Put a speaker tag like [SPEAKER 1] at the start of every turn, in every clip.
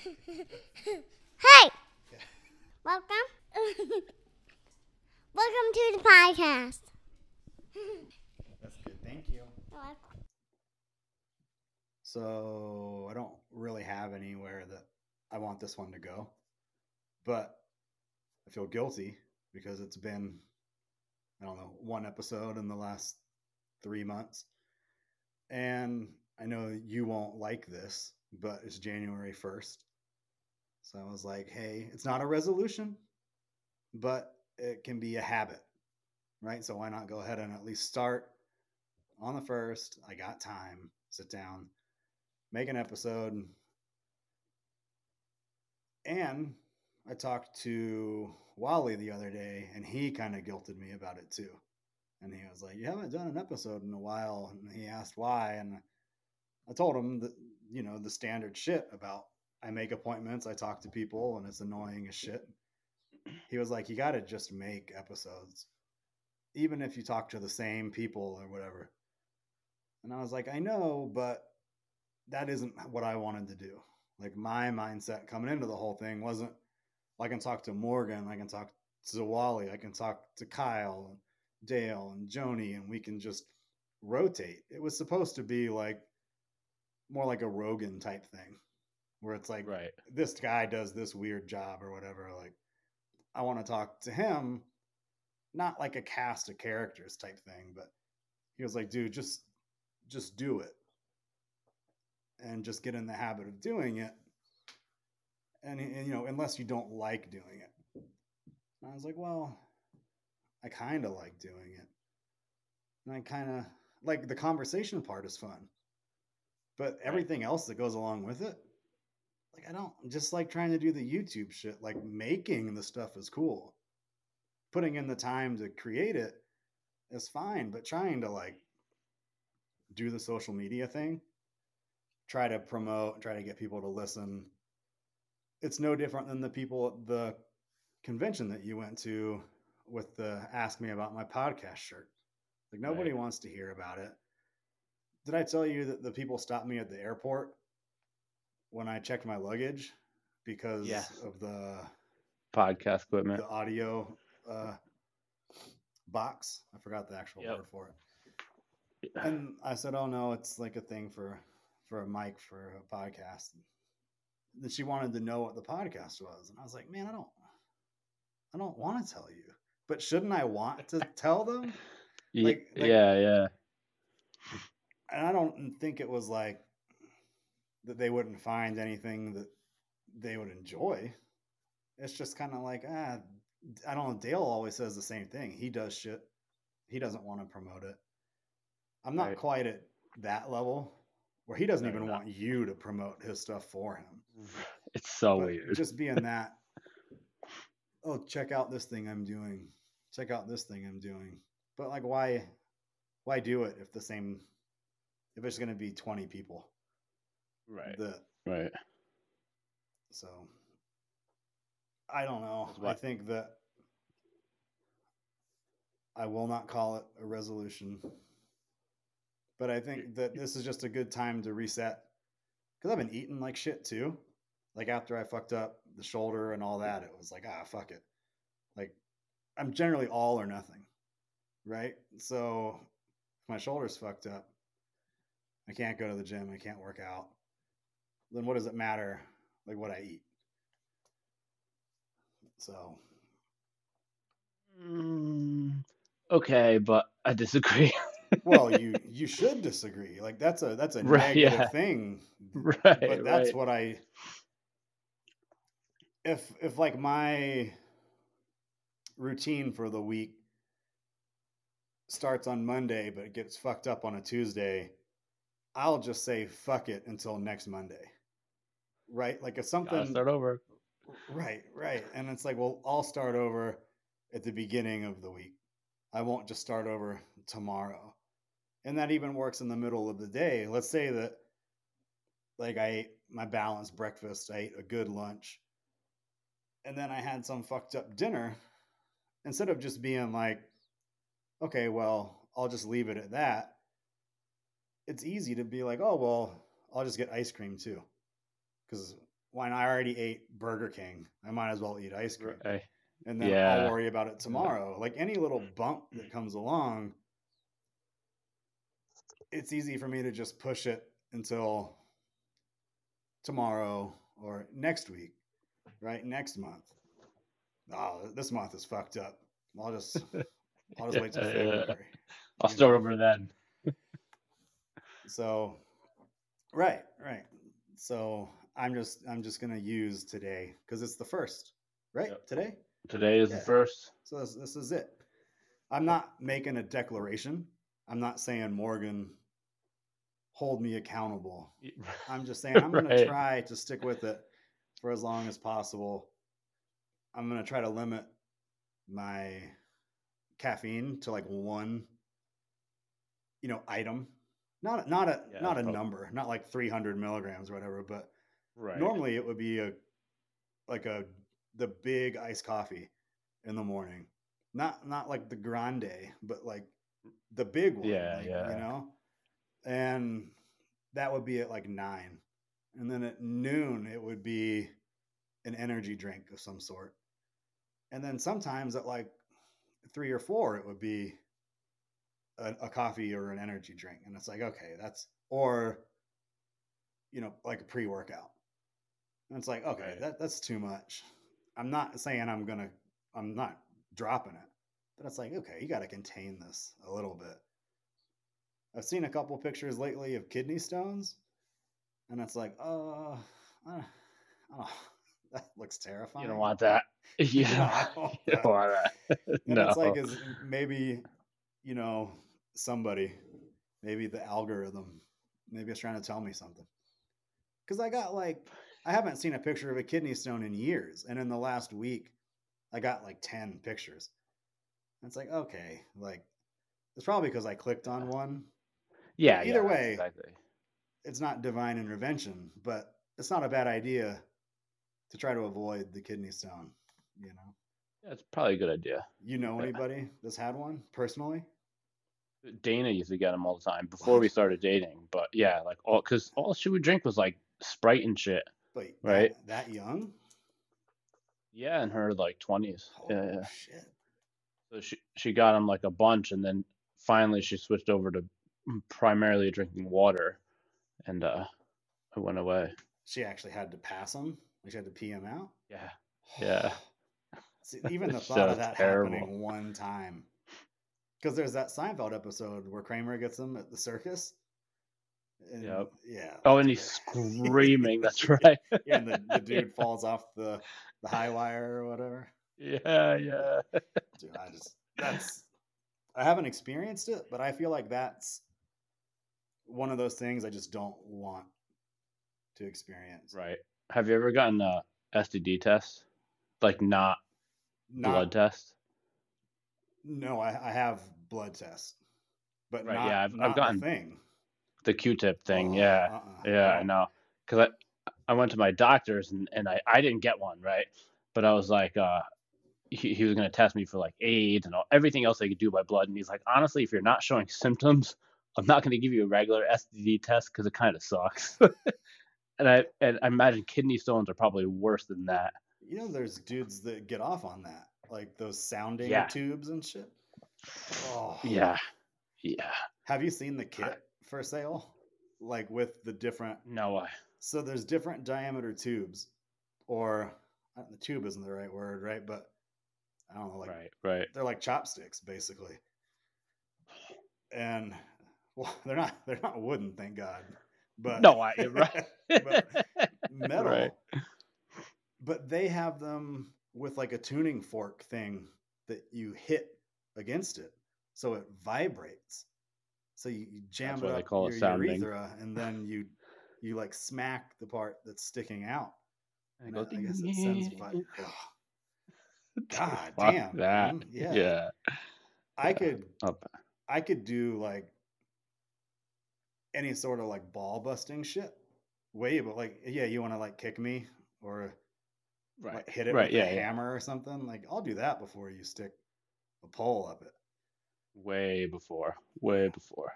[SPEAKER 1] Hey! Welcome. Welcome to the podcast.
[SPEAKER 2] That's good. Thank you. So I don't really have anywhere that I want this one to go, but I feel guilty because it's been, I don't know, one episode in the last three months. And I know you won't like this, but it's January 1st. So I was like, hey, it's not a resolution, but it can be a habit, right? So why not go ahead and at least start on the first? I got time, sit down, make an episode. And I talked to Wally the other day, and he kind of guilted me about it too. And he was like, You haven't done an episode in a while. And he asked why. And I told him that, you know, the standard shit about I make appointments, I talk to people, and it's annoying as shit. He was like, You got to just make episodes, even if you talk to the same people or whatever. And I was like, I know, but that isn't what I wanted to do. Like my mindset coming into the whole thing wasn't I can talk to Morgan, I can talk to Wally, I can talk to Kyle, and Dale, and Joni, and we can just rotate. It was supposed to be like more like a Rogan type thing, where it's like
[SPEAKER 3] Right.
[SPEAKER 2] this guy does this weird job or whatever. Like I want to talk to him, not like a cast of characters type thing, but he was like, dude, just just do it and just get in the habit of doing it. And, and you know, unless you don't like doing it. And I was like, well, I kind of like doing it. And I kind of like the conversation part is fun. But everything else that goes along with it, I don't just like trying to do the YouTube shit. Like making the stuff is cool. Putting in the time to create it is fine, but trying to like do the social media thing, try to promote, try to get people to listen. It's no different than the people at the convention that you went to with the ask me about my podcast shirt. Like nobody
[SPEAKER 3] Right.
[SPEAKER 2] wants to hear about it. Did I tell you that the people stopped me at the airport when I checked my luggage because
[SPEAKER 3] Yes.
[SPEAKER 2] of the
[SPEAKER 3] Podcast equipment.
[SPEAKER 2] the audio uh, box? I forgot the actual
[SPEAKER 3] Yep.
[SPEAKER 2] word for it. And I said, "Oh no, it's like a thing for for a mic for a podcast." And then she wanted to know what the podcast was, and I was like, "Man, I don't, I don't want to tell you, but shouldn't I want to tell them?" Like- like-
[SPEAKER 3] yeah, yeah.
[SPEAKER 2] And I don't think it was like that they wouldn't find anything that they would enjoy. It's just kind of like, ah, I don't know. Dale always says the same thing. He does shit. He doesn't want to promote it. I'm not
[SPEAKER 3] Right.
[SPEAKER 2] quite at that level where he doesn't
[SPEAKER 3] No,
[SPEAKER 2] even want you to promote his stuff for him.
[SPEAKER 3] It's so
[SPEAKER 2] But
[SPEAKER 3] weird.
[SPEAKER 2] Just being that, oh, check out this thing I'm doing. Check out this thing I'm doing. But like, why, why do it if the same, if it's going to be 20 people?
[SPEAKER 3] Right.
[SPEAKER 2] That
[SPEAKER 3] right.
[SPEAKER 2] so. I don't know.
[SPEAKER 3] That's
[SPEAKER 2] I think that I will not call it a resolution, but I think that this is just a good time to reset because I've been eating like shit too. Like after I fucked up the shoulder and all that, it was like ah fuck it. Like I'm generally all or nothing, right? So if my shoulder's fucked up, I can't go to the gym, I can't work out. Then what does it matter like what I eat? So
[SPEAKER 3] Mm, okay, but I disagree.
[SPEAKER 2] well, you you should disagree. Like that's a that's a
[SPEAKER 3] Right,
[SPEAKER 2] negative
[SPEAKER 3] yeah.
[SPEAKER 2] thing.
[SPEAKER 3] right.
[SPEAKER 2] but that's
[SPEAKER 3] right.
[SPEAKER 2] what I if if like my routine for the week starts on Monday but it gets fucked up on a Tuesday, I'll just say fuck it until next Monday. Right? Like if
[SPEAKER 3] Gotta
[SPEAKER 2] something
[SPEAKER 3] start over.
[SPEAKER 2] Right, right. And it's like, well, I'll start over at the beginning of the week. I won't just start over tomorrow. And that even works in the middle of the day. Let's say that like I ate my balanced breakfast, I ate a good lunch, and then I had some fucked up dinner. Instead of just being like, okay, well, I'll just leave it at that. It's easy to be like, oh, well, I'll just get ice cream too. Because when I already ate Burger King, I might as well eat ice cream.
[SPEAKER 3] Right.
[SPEAKER 2] And then
[SPEAKER 3] Yeah.
[SPEAKER 2] I'll worry about it tomorrow. Like any little mm. bump that mm. comes along, it's easy for me to just push it until tomorrow or next week, right? Next month. Oh, this month is fucked up. I'll just I'll just wait till
[SPEAKER 3] Yeah, yeah.
[SPEAKER 2] February.
[SPEAKER 3] I'll
[SPEAKER 2] you
[SPEAKER 3] start
[SPEAKER 2] know?
[SPEAKER 3] over then.
[SPEAKER 2] So, right, right. So I'm just I'm just gonna use today because it's the first, right?
[SPEAKER 3] Yep.
[SPEAKER 2] Today.
[SPEAKER 3] Today is
[SPEAKER 2] Yeah.
[SPEAKER 3] the first.
[SPEAKER 2] So this, this is it. I'm not making a declaration. I'm not saying Morgan hold me accountable. I'm just saying I'm gonna try to stick with it for as long as possible. I'm gonna try to limit my caffeine to like one, you know, item. Not a- not a
[SPEAKER 3] Yeah,
[SPEAKER 2] not a
[SPEAKER 3] prob-
[SPEAKER 2] number, not like 300 milligrams or whatever, but
[SPEAKER 3] Right.
[SPEAKER 2] normally it would be a like a the big iced coffee in the morning. Not not like the grande but like the big one
[SPEAKER 3] Yeah,
[SPEAKER 2] like,
[SPEAKER 3] yeah.
[SPEAKER 2] you know? And that would be at like nine. And then at noon it would be an energy drink of some sort. And then sometimes at like three or four it would be a, a coffee or an energy drink. And it's like okay that's or you know like a pre-workout and it's like okay
[SPEAKER 3] Right.
[SPEAKER 2] that, that's too much i'm not saying i'm gonna i'm not dropping it but it's like okay you got to contain this a little bit i've seen a couple pictures lately of kidney stones and it's like uh uh, oh, that looks terrifying
[SPEAKER 3] You don't want that. You don't,
[SPEAKER 2] I don't want
[SPEAKER 3] you don't
[SPEAKER 2] that.
[SPEAKER 3] want that.
[SPEAKER 2] and
[SPEAKER 3] no.
[SPEAKER 2] it's like is maybe you know somebody maybe the algorithm maybe it's trying to tell me something because i got like i haven't seen a picture of a kidney stone in years and in the last week i got like 10 pictures And it's like okay like it's probably because i clicked on one
[SPEAKER 3] yeah.
[SPEAKER 2] either
[SPEAKER 3] yeah,
[SPEAKER 2] way,
[SPEAKER 3] Exactly.
[SPEAKER 2] it's not divine intervention but it's not a bad idea to try to avoid the kidney stone you know
[SPEAKER 3] Yeah, it's probably a good idea.
[SPEAKER 2] you know anybody that's had one personally
[SPEAKER 3] Dana used to get them all the time before we started dating. But yeah, like all because all she would drink was like Sprite and shit.
[SPEAKER 2] But
[SPEAKER 3] Right.
[SPEAKER 2] that, that young?
[SPEAKER 3] Yeah, in her like twenties. Yeah, yeah.
[SPEAKER 2] shit.
[SPEAKER 3] So she she got them like a bunch, and then finally she switched over to primarily drinking water, and uh, it went away.
[SPEAKER 2] She actually had to pass him. She had to pee him out.
[SPEAKER 3] Yeah, yeah.
[SPEAKER 2] See, even the thought
[SPEAKER 3] so
[SPEAKER 2] of that
[SPEAKER 3] terrible.
[SPEAKER 2] happening one time. Because there's that Seinfeld episode where Kramer gets him at the circus. And,
[SPEAKER 3] Yep.
[SPEAKER 2] Yeah.
[SPEAKER 3] Oh, and he's screaming. That's right.
[SPEAKER 2] yeah, and the, the dude falls off the, the high wire or whatever.
[SPEAKER 3] Yeah, yeah.
[SPEAKER 2] Dude, I just that's I haven't experienced it, but I feel like that's one of those things I just don't want to experience.
[SPEAKER 3] Right. Have you ever gotten a STD test? Like not
[SPEAKER 2] Not,
[SPEAKER 3] blood test?
[SPEAKER 2] No, I, I have blood tests, but
[SPEAKER 3] Right,
[SPEAKER 2] not,
[SPEAKER 3] yeah, I've- I've gotten
[SPEAKER 2] thing.
[SPEAKER 3] The Q-tip thing.
[SPEAKER 2] Oh,
[SPEAKER 3] yeah.
[SPEAKER 2] uh-uh,
[SPEAKER 3] Yeah, I know. Because I, I went to my doctor's and, and I, I didn't get one, right? But I was like, uh, he, he was going to test me for like AIDS and all, everything else they could do by blood. And he's like, honestly, if you're not showing symptoms, I'm not going to give you a regular STD test because it kind of sucks. and I and I imagine kidney stones are probably worse than that.
[SPEAKER 2] You know, there's dudes that get off on that, like those sounding
[SPEAKER 3] Yeah.
[SPEAKER 2] tubes and shit. Oh,
[SPEAKER 3] Yeah, yeah.
[SPEAKER 2] Have you seen the kit for sale? Like with the different.
[SPEAKER 3] No, I
[SPEAKER 2] So there's different diameter tubes, or the tube isn't the right word, right? But I don't know, like
[SPEAKER 3] right, right.
[SPEAKER 2] they're like chopsticks basically and well they're not they're not wooden thank god but
[SPEAKER 3] No, I right.
[SPEAKER 2] but metal
[SPEAKER 3] Right.
[SPEAKER 2] but they have them with like a tuning fork thing that you hit against it so it vibrates so you, you jam
[SPEAKER 3] That's
[SPEAKER 2] it up
[SPEAKER 3] call it
[SPEAKER 2] your
[SPEAKER 3] sounding.
[SPEAKER 2] urethra and then you you like smack the part that's sticking out
[SPEAKER 3] And it
[SPEAKER 2] I,
[SPEAKER 3] goes,
[SPEAKER 2] I guess it sends god
[SPEAKER 3] Fuck
[SPEAKER 2] damn
[SPEAKER 3] that.
[SPEAKER 2] man. yeah.
[SPEAKER 3] yeah.
[SPEAKER 2] i could I could do like any sort of like ball busting shit. Way, but like, yeah, you want to like kick me or
[SPEAKER 3] right.
[SPEAKER 2] like hit it
[SPEAKER 3] right.
[SPEAKER 2] with
[SPEAKER 3] Yeah,
[SPEAKER 2] a
[SPEAKER 3] yeah.
[SPEAKER 2] hammer or something. Like, I'll do that before you stick a pole up it.
[SPEAKER 3] Way before. Way before.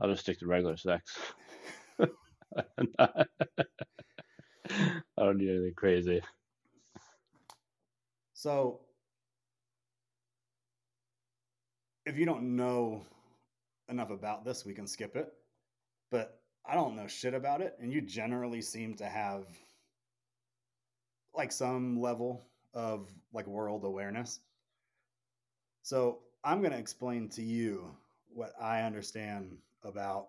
[SPEAKER 3] I'll just stick to regular sex. I don't need anything crazy.
[SPEAKER 2] So, if you don't know enough about this, we can skip it. But I don't know shit about it, and you generally seem to have like some level of like world awareness. So, I'm going to explain to you what I understand about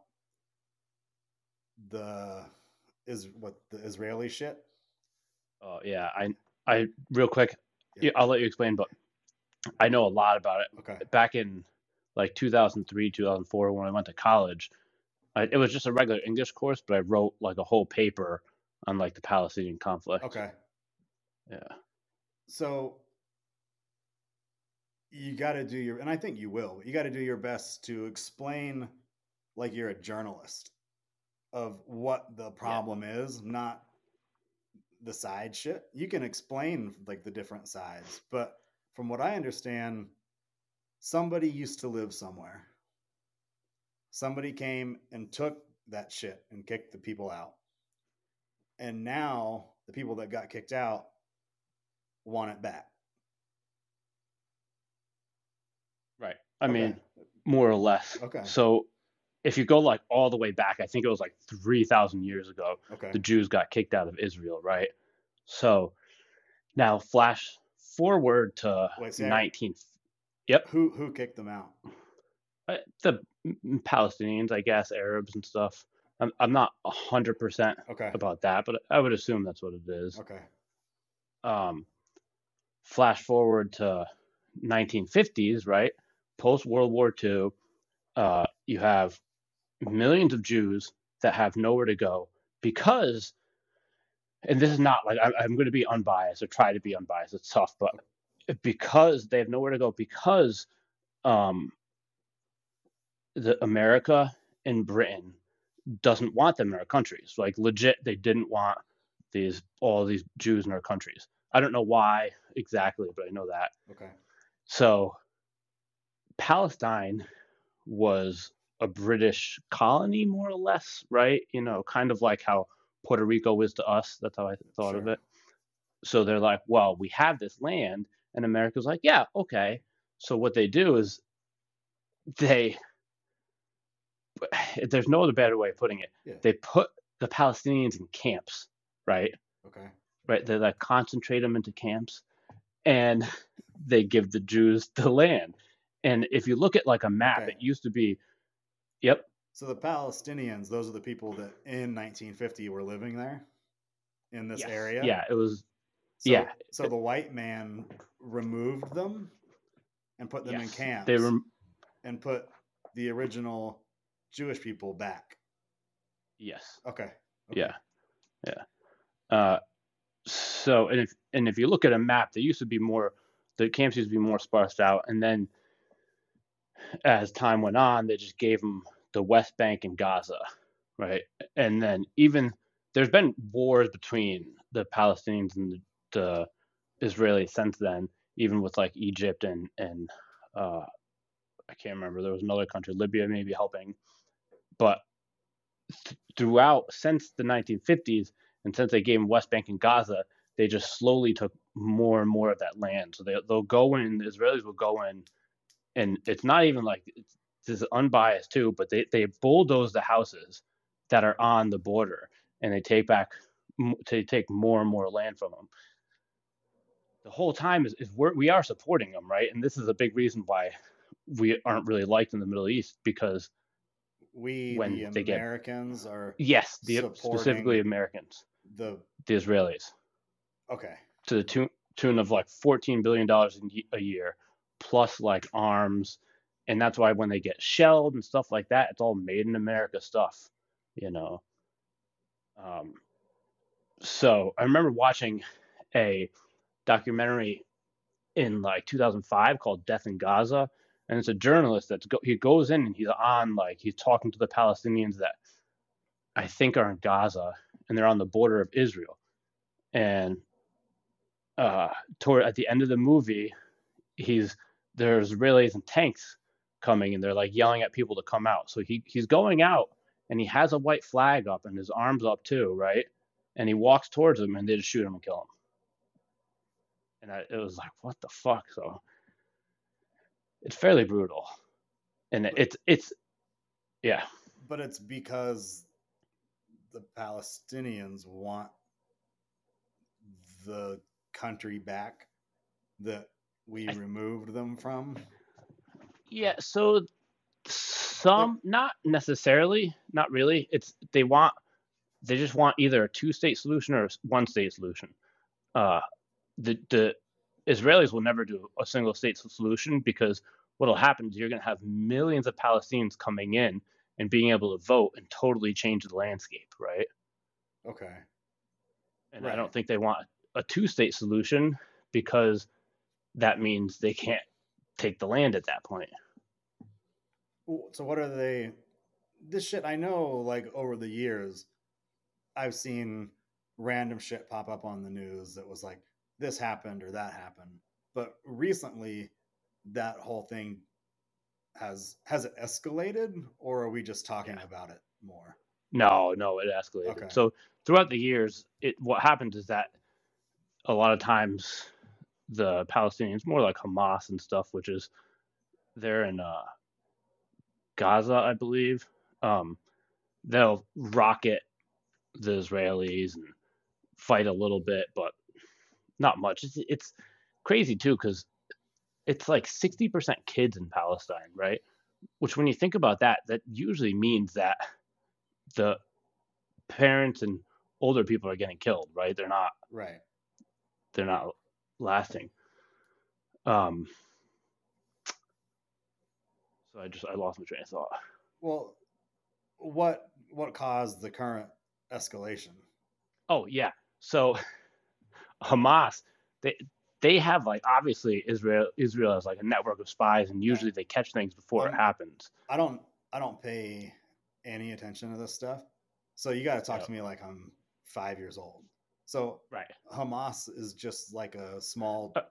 [SPEAKER 2] the is what the Israeli shit.
[SPEAKER 3] Oh yeah, I I real quick,
[SPEAKER 2] Yeah.
[SPEAKER 3] I'll let you explain, but I know a lot about it.
[SPEAKER 2] Okay.
[SPEAKER 3] Back in like 2003, 2004, when I went to college, I, it was just a regular English course, but I wrote like a whole paper on like the Palestinian conflict.
[SPEAKER 2] Okay.
[SPEAKER 3] Yeah.
[SPEAKER 2] So you got to do your, and I think you will. You got to do your best to explain, like you're a journalist, of what the problem is, not the side shit. You can explain like the different sides, but from what I understand, somebody used to live somewhere. Somebody came and took that shit and kicked the people out. And now the people that got kicked out want it back.
[SPEAKER 3] I
[SPEAKER 2] Okay.
[SPEAKER 3] mean, more or less.
[SPEAKER 2] Okay.
[SPEAKER 3] So if you go like all the way back, I think it was like 3,000 years ago,
[SPEAKER 2] Okay.
[SPEAKER 3] the Jews got kicked out of Israel, right? So now flash forward to
[SPEAKER 2] Wait, say I-
[SPEAKER 3] 19
[SPEAKER 2] Who who kicked them out?
[SPEAKER 3] uh, the Palestinians, I guess, Arabs and stuff. I'm I'm not 100%
[SPEAKER 2] Okay.
[SPEAKER 3] about that, but I would assume that's what it is.
[SPEAKER 2] Okay.
[SPEAKER 3] um, flash forward to 1950s, right? Post World War II, uh, you have millions of Jews that have nowhere to go because, and this is not like I'm, I'm going to be unbiased or try to be unbiased. It's tough, but because they have nowhere to go because um, the America and Britain doesn't want them in our countries. Like legit, they didn't want these all these Jews in our countries. I don't know why exactly, but I know that.
[SPEAKER 2] Okay.
[SPEAKER 3] So Palestine was a British colony, more or less, right? You know, kind of like how Puerto Rico is to us. That's how I thought of it. So they're like, well, we have this land, and America's like, yeah, okay. So what they do is they, there's no other better way of putting it.
[SPEAKER 2] Yeah.
[SPEAKER 3] They put the Palestinians in camps, right?
[SPEAKER 2] Okay.
[SPEAKER 3] right? They like concentrate them into camps, and they give the Jews the land. And if you look at like a map,
[SPEAKER 2] Okay.
[SPEAKER 3] it used to be, yep,
[SPEAKER 2] So the Palestinians, those are the people that in 1950 were living there in this
[SPEAKER 3] yes,
[SPEAKER 2] area.
[SPEAKER 3] yeah, it was,
[SPEAKER 2] So,
[SPEAKER 3] yeah.
[SPEAKER 2] So the white man removed them and put them in
[SPEAKER 3] yes,
[SPEAKER 2] camps
[SPEAKER 3] they were,
[SPEAKER 2] and put the original Jewish people back.
[SPEAKER 3] yes,
[SPEAKER 2] Okay. okay.
[SPEAKER 3] yeah, yeah. Uh, so and if and if you look at a map, there used to be more, the camps used to be more sparsed out, and then as time went on, they just gave them the West Bank and Gaza, right? And then even there's been wars between the Palestinians and the, the Israelis since then, even with like Egypt and and uh, I can't remember. There was another country, Libya, maybe helping, but th- throughout since the 1950s and since they gave them West Bank and Gaza, they just slowly took more and more of that land. So they they'll go in. The Israelis will go in, and it's not even like this is unbiased too, but they they bulldoze the houses that are on the border, and they take back they take more and more land from them. The whole time is, is we're, we are supporting them, right? And this is a big reason why we aren't really liked in the Middle East because
[SPEAKER 2] We,
[SPEAKER 3] When
[SPEAKER 2] the
[SPEAKER 3] they get-
[SPEAKER 2] Americans, are
[SPEAKER 3] yes, the specifically Americans,
[SPEAKER 2] the
[SPEAKER 3] the Israelis.
[SPEAKER 2] okay.
[SPEAKER 3] to the tune, tune of like 14 billion dollars a year plus like arms. And that's why when they get shelled and stuff like that it's all made in america stuff you know? Um, so i remember watching a documentary in like 2005 called death in gaza. And it's a journalist that's go, he goes in and he's on like he's talking to the palestinians that i think are in gaza and they're on the border of israel. And uh, toward at the end of the movie, he's there's Israelis and tanks coming, and they're like yelling at people to come out. So he he's going out, and he has a white flag up and his arms up too, right? and he walks towards them, and they just shoot him and kill him. And I, it was like, what the fuck? So it's fairly brutal, and it, it's it's yeah,
[SPEAKER 2] But it's because the Palestinians want the country back that we
[SPEAKER 3] I-
[SPEAKER 2] removed them from.
[SPEAKER 3] yeah. So some, not necessarily, not really. It's they want they just want either a two-state solution or a one-state solution. Uh, the the Israelis will never do a single-state solution because what'll happen is you're going to have millions of Palestinians coming in and being able to vote and totally change the landscape, right?
[SPEAKER 2] Okay.
[SPEAKER 3] And I don't think they want a two-state solution because that means they can't take the land at that point.
[SPEAKER 2] So what are they? This shit I know. Like over the years, I've seen random shit pop up on the news that was like this happened or that happened. But recently, that whole thing has has it escalated, or are we just talking
[SPEAKER 3] Yeah.
[SPEAKER 2] about it more?
[SPEAKER 3] No, no, it escalated.
[SPEAKER 2] Okay.
[SPEAKER 3] So throughout the years, it what happens is that a lot of times the Palestinians, more like Hamas and stuff, which is they're in uh, Gaza, I believe. Um, they'll rocket the Israelis and fight a little bit, but not much. It's, it's crazy too because it's like sixty percent kids in Palestine, right? Which, when you think about that, that usually means that the parents and older people are getting killed, right? They're not
[SPEAKER 2] Right.
[SPEAKER 3] they're not lasting. Um so I just I lost my train of thought.
[SPEAKER 2] Well, what what caused the current escalation?
[SPEAKER 3] Oh yeah. So Hamas, they they have like obviously Israel Israel has like a network of spies and usually they catch things before it
[SPEAKER 2] Um,
[SPEAKER 3] happens.
[SPEAKER 2] I don't I don't pay any attention to this stuff. So you got to talk to me like I'm 5 years old. So
[SPEAKER 3] Right.
[SPEAKER 2] Hamas is just like a small
[SPEAKER 3] Uh,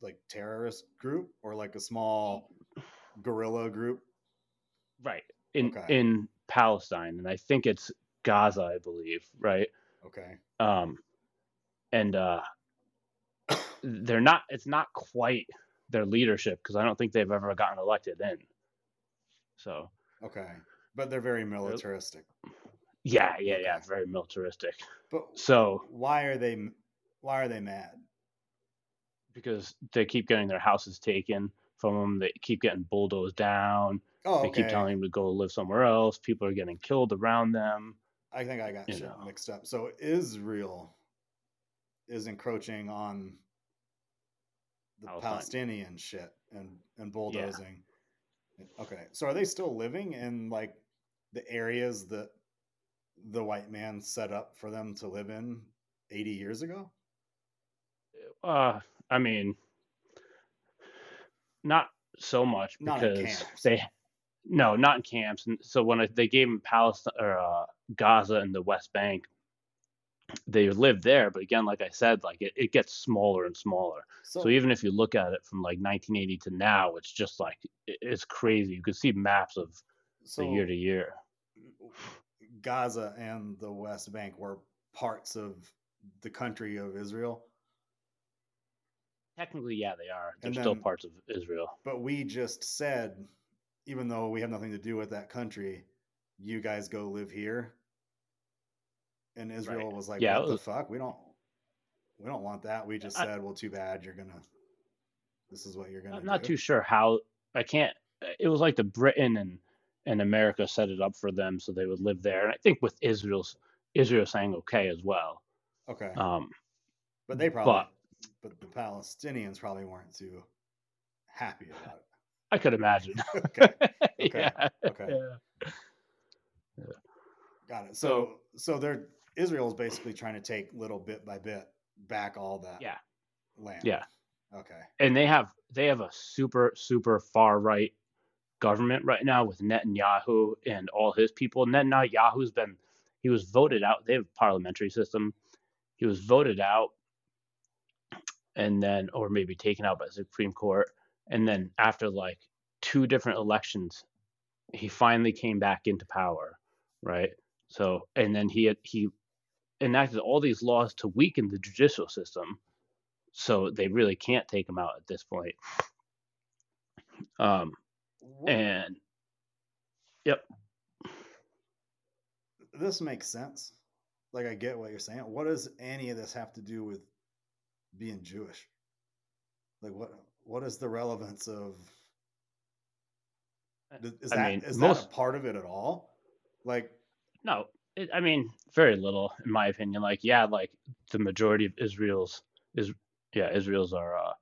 [SPEAKER 2] like terrorist group or like a small guerrilla group.
[SPEAKER 3] Right. In
[SPEAKER 2] Okay.
[SPEAKER 3] in Palestine and I think it's Gaza, I believe, right?
[SPEAKER 2] Okay.
[SPEAKER 3] um, and uh, they're not. It's not quite their leadership because I don't think they've ever gotten elected in. So
[SPEAKER 2] Okay. But they're very militaristic.
[SPEAKER 3] Yeah, yeah, yeah, very militaristic.
[SPEAKER 2] But
[SPEAKER 3] So
[SPEAKER 2] why are they why are they mad?
[SPEAKER 3] because they keep getting their houses taken from them, they keep getting bulldozed down.
[SPEAKER 2] Oh, okay.
[SPEAKER 3] They keep telling them to go live somewhere else. People are getting killed around them.
[SPEAKER 2] I think I got
[SPEAKER 3] you
[SPEAKER 2] shit
[SPEAKER 3] know.
[SPEAKER 2] mixed up. So Israel is encroaching on the. Palestinian shit and and bulldozing. Okay, so are they still living in like the areas that the white man set up for them to live in 80 years ago?
[SPEAKER 3] Uh, I mean, not so much because they, no, not in camps. And so when they gave them Palestine or uh, Gaza and the West Bank, they lived there. But again, like I said, like it, it gets smaller and smaller.
[SPEAKER 2] So,
[SPEAKER 3] So even if you look at it from like 1980 to now, it's just like it's crazy. You can see maps of
[SPEAKER 2] so
[SPEAKER 3] the year to year.
[SPEAKER 2] Gaza and the West Bank were parts of the country of Israel,
[SPEAKER 3] Technically, yeah, they are. They're
[SPEAKER 2] And
[SPEAKER 3] still parts of Israel.
[SPEAKER 2] but we just said even though we have nothing to do with that country, you guys go live here. And Israel was like,
[SPEAKER 3] Yeah,
[SPEAKER 2] "What the
[SPEAKER 3] uh,
[SPEAKER 2] fuck? We don't, we don't want that." We just
[SPEAKER 3] I-
[SPEAKER 2] said, "Well, too bad. You're gonna. This is what you're gonna."
[SPEAKER 3] I'm not
[SPEAKER 2] do."
[SPEAKER 3] too sure how. I can't. It was like the Britain and and America set it up for them so they would live there, and I think with Israel's Israel saying okay as well.
[SPEAKER 2] Okay,
[SPEAKER 3] Um,
[SPEAKER 2] but they probably,
[SPEAKER 3] but-
[SPEAKER 2] but, the Palestinians probably weren't too happy about it.
[SPEAKER 3] I could imagine.
[SPEAKER 2] okay, Okay,
[SPEAKER 3] yeah.
[SPEAKER 2] okay.
[SPEAKER 3] Yeah.
[SPEAKER 2] got it. So, so they're Israel is basically trying to take little bit by bit back all that
[SPEAKER 3] Yeah.
[SPEAKER 2] land.
[SPEAKER 3] Yeah.
[SPEAKER 2] Okay.
[SPEAKER 3] and they have they have a super super far right government right now with Netanyahu and all his people. Netanyahu's been he was voted out. They have a parliamentary system. He was voted out and then or maybe taken out by the Supreme Court. And then after like two different elections, he finally came back into power, right? So and then he had, he enacted all these laws to weaken the judicial system, so they really can't take him out at this point. Um, And yep,
[SPEAKER 2] this makes sense. Like I get what you're saying. What does any of this have to do with being Jewish? Like what what is the relevance of th- is
[SPEAKER 3] I
[SPEAKER 2] that
[SPEAKER 3] mean,
[SPEAKER 2] is
[SPEAKER 3] most-
[SPEAKER 2] that a part of it at all? Like
[SPEAKER 3] no, it, I mean very little in my opinion. Like yeah, like the majority of Israel's is yeah Israel's are uh,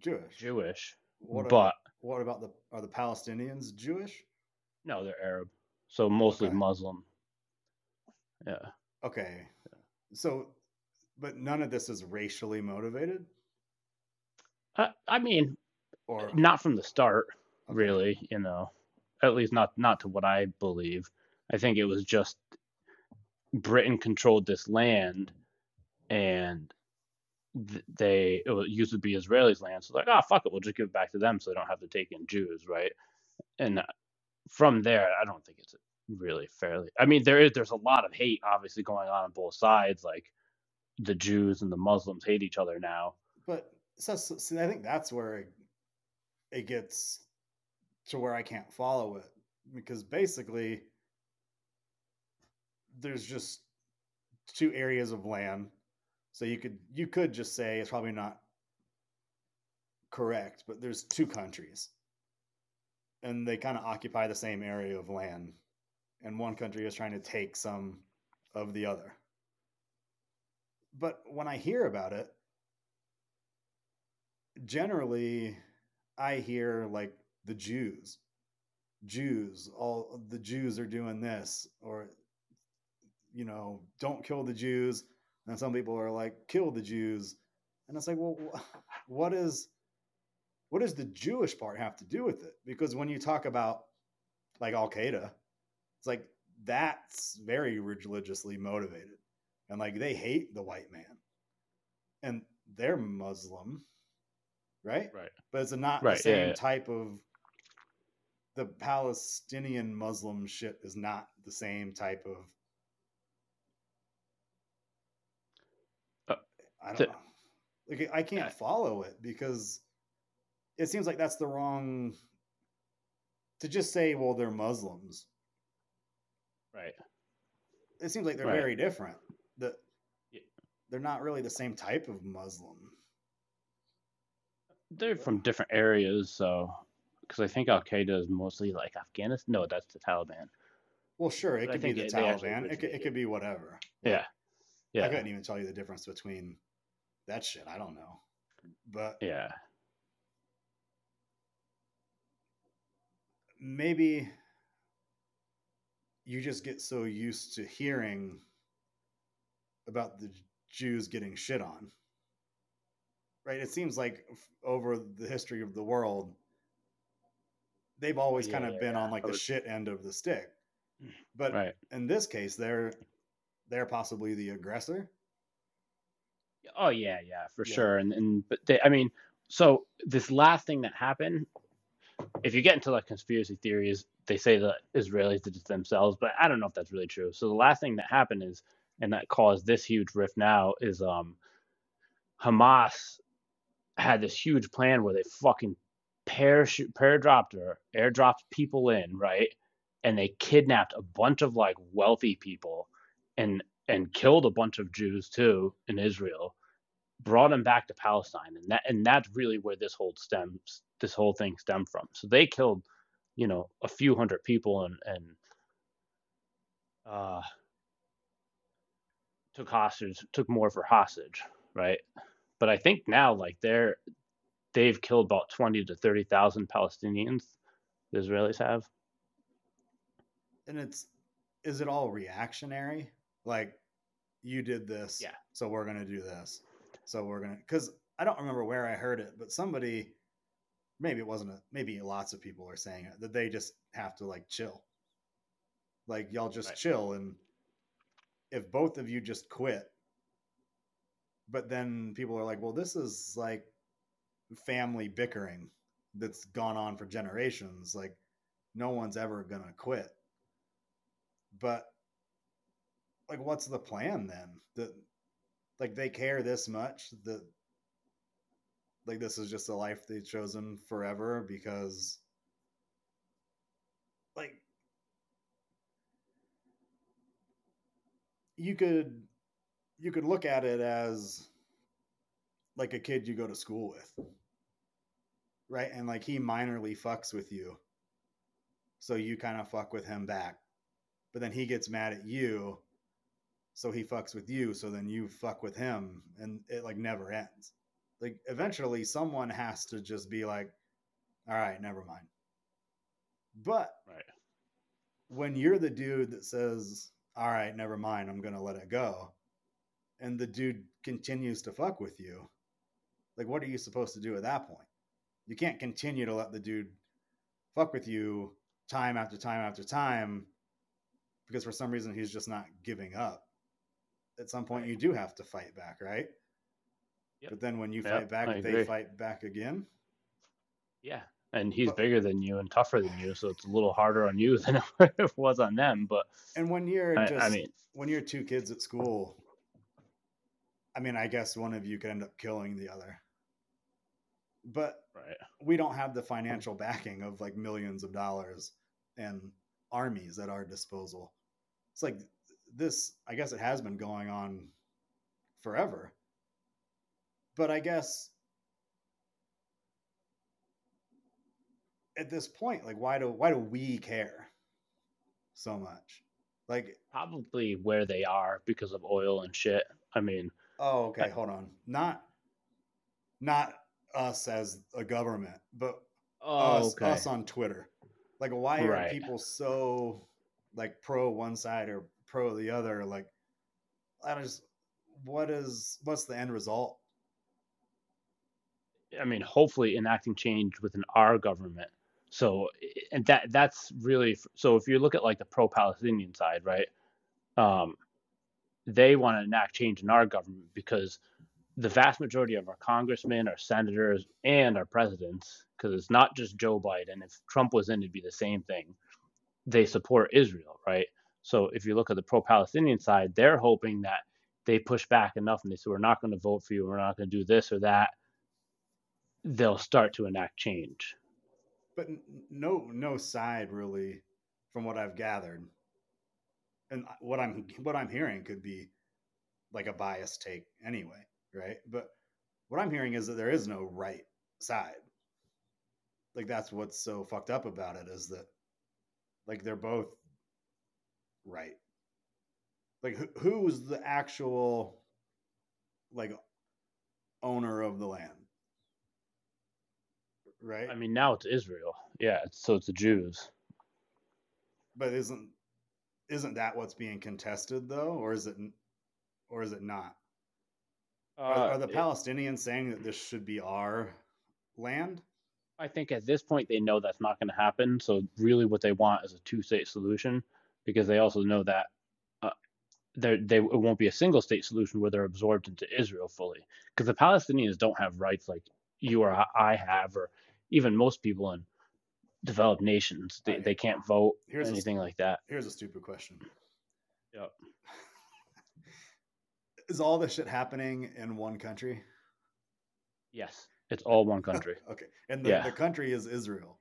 [SPEAKER 2] Jewish.
[SPEAKER 3] Jewish,
[SPEAKER 2] What
[SPEAKER 3] but
[SPEAKER 2] what about the are the Palestinians Jewish?
[SPEAKER 3] no, they're Arab, so mostly
[SPEAKER 2] Okay.
[SPEAKER 3] Muslim. Yeah.
[SPEAKER 2] Okay. So but none of this is racially motivated
[SPEAKER 3] I, I mean,
[SPEAKER 2] or
[SPEAKER 3] not from the start,
[SPEAKER 2] Okay.
[SPEAKER 3] really. You know, at least not not to what I believe. I think it was just Britain controlled this land, and they it used to be Israelis' land. So like, oh fuck it, we'll just give it back to them, so they don't have to take in Jews, right? And uh, from there, I don't think it's really fairly. I mean, there is there's a lot of hate obviously going on on both sides. Like the Jews and the Muslims hate each other now.
[SPEAKER 2] But so, so see, I think that's where it, it gets to where I can't follow it because basically there's just two areas of land. So you could you could just say it's probably not correct, but there's two countries. And they kind of occupy the same area of land. And one country is trying to take some of the other. But when I hear about it, generally I hear like the Jews, Jews, all the Jews are doing this, or you know, don't kill the Jews. And some people are like, kill the Jews, and it's like, well, what is what does the Jewish part have to do with it? Because when you talk about like Al Qaeda, it's like that's very religiously motivated, and like they hate the white man, and they're Muslim, right?
[SPEAKER 3] Right.
[SPEAKER 2] But it's not
[SPEAKER 3] Right,
[SPEAKER 2] the
[SPEAKER 3] yeah,
[SPEAKER 2] same
[SPEAKER 3] yeah.
[SPEAKER 2] type of the Palestinian Muslim shit is not the same type of I don't
[SPEAKER 3] the-
[SPEAKER 2] know. Like I can't
[SPEAKER 3] Yeah.
[SPEAKER 2] follow it because it seems like that's the wrong to just say, well, they're Muslims.
[SPEAKER 3] Right.
[SPEAKER 2] It seems like they're
[SPEAKER 3] Right.
[SPEAKER 2] very different. The
[SPEAKER 3] Yeah.
[SPEAKER 2] they're not really the same type of Muslim.
[SPEAKER 3] They're from different areas, so because I think Al Qaeda is mostly like Afghanistan. No, that's the Taliban.
[SPEAKER 2] Well, sure, it
[SPEAKER 3] But I
[SPEAKER 2] could be the
[SPEAKER 3] it-
[SPEAKER 2] Taliban. It could, it could be whatever.
[SPEAKER 3] Yeah.
[SPEAKER 2] I
[SPEAKER 3] Yeah.
[SPEAKER 2] couldn't even tell you the difference between that shit. I don't know. But
[SPEAKER 3] Yeah.
[SPEAKER 2] maybe you just get so used to hearing about the Jews getting shit on. Right? It seems like f- over the history of the world, they've always
[SPEAKER 3] Yeah,
[SPEAKER 2] kind of
[SPEAKER 3] yeah,
[SPEAKER 2] been
[SPEAKER 3] yeah.
[SPEAKER 2] on like the shit end of the stick. But
[SPEAKER 3] Right.
[SPEAKER 2] in this case, they're they're possibly the aggressor.
[SPEAKER 3] Oh yeah, yeah, for
[SPEAKER 2] Yeah.
[SPEAKER 3] sure. And and but they, I mean, so this last thing that happened, if you get into like conspiracy theories, they say the Israelis did it themselves, but I don't know if that's really true. So the last thing that happened is, and that caused this huge rift now is um, Hamas had this huge plan where they fucking parachute, paradropped or airdropped people in, right? And they kidnapped a bunch of like wealthy people and and killed a bunch of Jews too in Israel, brought them back to Palestine, and that and that's really where this whole stems this whole thing stemmed from. So they killed, you know, a few hundred people and and uh, took hostage, took more for hostage, right? But I think now like they're they've killed about twenty to thirty thousand Palestinians. The Israelis have.
[SPEAKER 2] And it's is it all reactionary? Like you did this,
[SPEAKER 3] Yeah.
[SPEAKER 2] so we're gonna do this. So we're gonna because I don't remember where I heard it, but somebody maybe it wasn't a maybe lots of people are saying it that they just have to like chill. Like y'all just
[SPEAKER 3] Right.
[SPEAKER 2] chill and if both of you just quit, but then people are like, well, this is like family bickering that's gone on for generations. Like no one's ever gonna quit. But like what's the plan then? That like they care this much that like this is just a life they've chosen forever because like you could you could look at it as like a kid you go to school with right? And like he minorly fucks with you. So you kind of fuck with him back. But then he gets mad at you so he fucks with you so then you fuck with him and it like never ends. Like eventually someone has to just be like all right never mind. But
[SPEAKER 3] Right.
[SPEAKER 2] when you're the dude that says all right never mind i'm gonna let it go and the dude continues to fuck with you like what are you supposed to do at that point? You can't continue to let the dude fuck with you time after time after time because for some reason he's just not giving up at some point you do have to fight back right
[SPEAKER 3] Yep.
[SPEAKER 2] but then when you
[SPEAKER 3] Yep,
[SPEAKER 2] fight back
[SPEAKER 3] I
[SPEAKER 2] they
[SPEAKER 3] agree.
[SPEAKER 2] fight back again
[SPEAKER 3] Yeah. And he's
[SPEAKER 2] But-
[SPEAKER 3] bigger than you and tougher than you, so it's a little harder on you than it was on them. But
[SPEAKER 2] and when you're
[SPEAKER 3] I,
[SPEAKER 2] just
[SPEAKER 3] I mean,
[SPEAKER 2] when you're two kids at school i mean i guess one of you could end up killing the other but
[SPEAKER 3] right.
[SPEAKER 2] we don't have the financial backing of like millions of dollars and armies at our disposal. It's like this, I guess it has been going on forever. But I guess at this point, like why do why do we care so much? Like,
[SPEAKER 3] Probably where they are because of oil and shit. I mean,
[SPEAKER 2] oh, okay, hold on. Not not us as a government, but
[SPEAKER 3] oh,
[SPEAKER 2] us,
[SPEAKER 3] okay.
[SPEAKER 2] us on Twitter. Like, why are people so like pro one side or pro the other? Like, I just what is what's the end result?
[SPEAKER 3] I mean, hopefully enacting change within our government. So, and that that's really so. If you look at like the pro-Palestinian side, right? Um, they want to enact change in our government because the vast majority of our congressmen, our senators, and our presidents, because it's not just Joe Biden. If Trump was in, it'd be the same thing. They support Israel, right? So if you look at the pro-Palestinian side, they're hoping that they push back enough and they say, "We're not going to vote for you. We're not going to do this or that." They'll start to enact change.
[SPEAKER 2] But no no side really, from what I've gathered, and what I'm what I'm hearing could be like a biased take anyway, right? But what I'm hearing is that there is no right side. Like that's what's so fucked up about it is that like they're both right. Like who, who's the actual like owner of the land? Right?
[SPEAKER 3] I mean, now it's Israel. Yeah, it's, so it's the Jews.
[SPEAKER 2] but isn't isn't that what's being contested though or is it or is it not are,
[SPEAKER 3] Uh,
[SPEAKER 2] are the
[SPEAKER 3] it-
[SPEAKER 2] palestinians saying that this should be our land
[SPEAKER 3] I think at this point they know that's not going to happen. So really, what they want is a two-state solution because they also know that uh, there they it won't be a single-state solution where they're absorbed into Israel fully. Because the Palestinians don't have rights like you or I- have, or even most people in developed nations. They they can't vote
[SPEAKER 2] Here's a-
[SPEAKER 3] anything like that.
[SPEAKER 2] here's a stupid question
[SPEAKER 3] Yep.
[SPEAKER 2] is all this shit happening in one country
[SPEAKER 3] Yes, it's all one country.
[SPEAKER 2] okay and the,
[SPEAKER 3] Yeah.
[SPEAKER 2] the country is israel.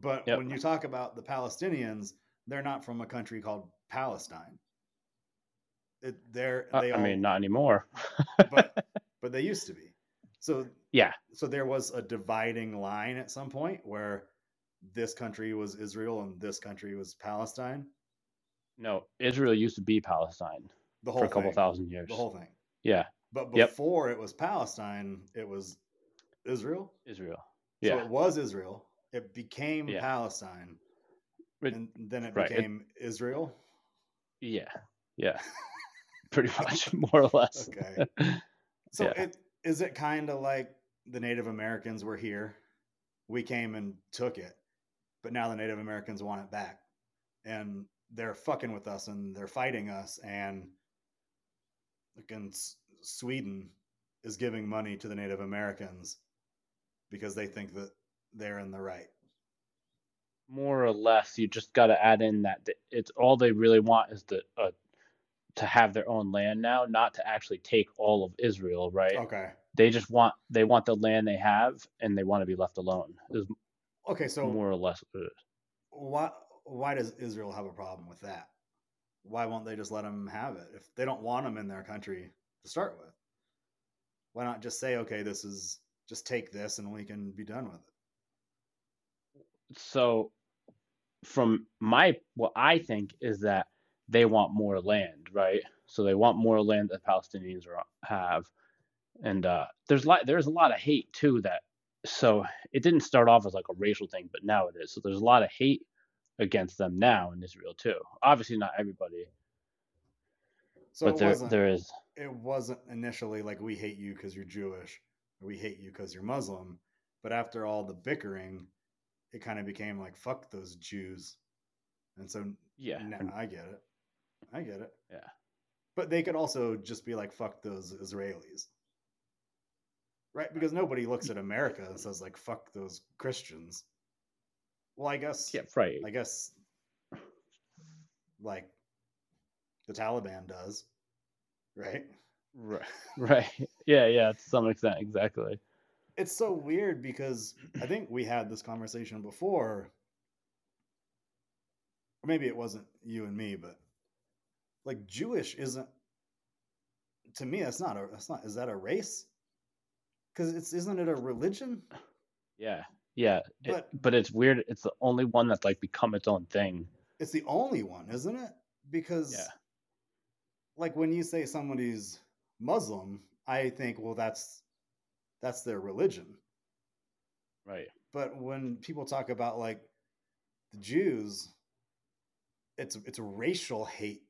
[SPEAKER 2] But
[SPEAKER 3] Yep.
[SPEAKER 2] when you talk about the palestinians they're not from a country called palestine it, they're
[SPEAKER 3] Uh,
[SPEAKER 2] they
[SPEAKER 3] I mean, not anymore.
[SPEAKER 2] but but they used to be so
[SPEAKER 3] yeah.
[SPEAKER 2] so there was a dividing line at some point where this country was Israel and this country was Palestine.
[SPEAKER 3] No, Israel used to be Palestine
[SPEAKER 2] The whole for
[SPEAKER 3] a couple
[SPEAKER 2] thing.
[SPEAKER 3] thousand years.
[SPEAKER 2] The whole thing.
[SPEAKER 3] Yeah,
[SPEAKER 2] But
[SPEAKER 3] Yep.
[SPEAKER 2] before it was Palestine, it was Israel.
[SPEAKER 3] Israel. Yeah.
[SPEAKER 2] So it was Israel. It became
[SPEAKER 3] Yeah.
[SPEAKER 2] Palestine.
[SPEAKER 3] But-
[SPEAKER 2] and then it
[SPEAKER 3] right, it-
[SPEAKER 2] became Israel.
[SPEAKER 3] Yeah, yeah, pretty much, more or less.
[SPEAKER 2] Okay. So
[SPEAKER 3] Yeah.
[SPEAKER 2] it is it kind of like the Native Americans were here. We came and took it, but now the Native Americans want it back, and they're fucking with us and they're fighting us. And Sweden is giving money to the Native Americans because they think that they're in the right.
[SPEAKER 3] more or less you just got to add in that it's all they really want is the uh, to have their own land now not to actually take all of israel right
[SPEAKER 2] Okay.
[SPEAKER 3] they just want they want the land they have and they want to be left alone is
[SPEAKER 2] Okay, so
[SPEAKER 3] more or less what it is.
[SPEAKER 2] why why does Israel have a problem with that? Why won't they just let them have it if they don't want them in their country to start with? Why not just say, okay, this is just take this and we can be done with it?
[SPEAKER 3] So from my what i think is that they want more land right? So they want more land that palestinians are, have. And uh there's a lot there's a lot of hate too that so it didn't start off as like a racial thing but now it is. So there's a lot of hate against them now in israel too. Obviously not everybody
[SPEAKER 2] So
[SPEAKER 3] but there there is.
[SPEAKER 2] it wasn't initially like we hate you because you're Jewish. Or we hate you because you're Muslim, but after all the bickering, it kind of became like fuck those Jews, and so
[SPEAKER 3] yeah
[SPEAKER 2] now I get it, I get it.
[SPEAKER 3] Yeah.
[SPEAKER 2] but they could also just be like fuck those Israelis, right? Because nobody looks at America and says like fuck those Christians. Well, I guess
[SPEAKER 3] yeah right
[SPEAKER 2] I guess like the Taliban does, right?
[SPEAKER 3] right right yeah yeah to some extent exactly
[SPEAKER 2] it's so weird because I think we had this conversation before. Or maybe it wasn't you and me, but like Jewish isn't to me that's not a that's not is that a race? Cuz it's isn't it a religion?
[SPEAKER 3] yeah yeah it-
[SPEAKER 2] But-
[SPEAKER 3] but it's weird it's the only one that's like become its own thing
[SPEAKER 2] It's the only one, isn't it? Because
[SPEAKER 3] Yeah.
[SPEAKER 2] like when you say somebody's Muslim, I think well that's that's their religion.
[SPEAKER 3] right
[SPEAKER 2] but when people talk about like the Jews, it's it's a racial hate.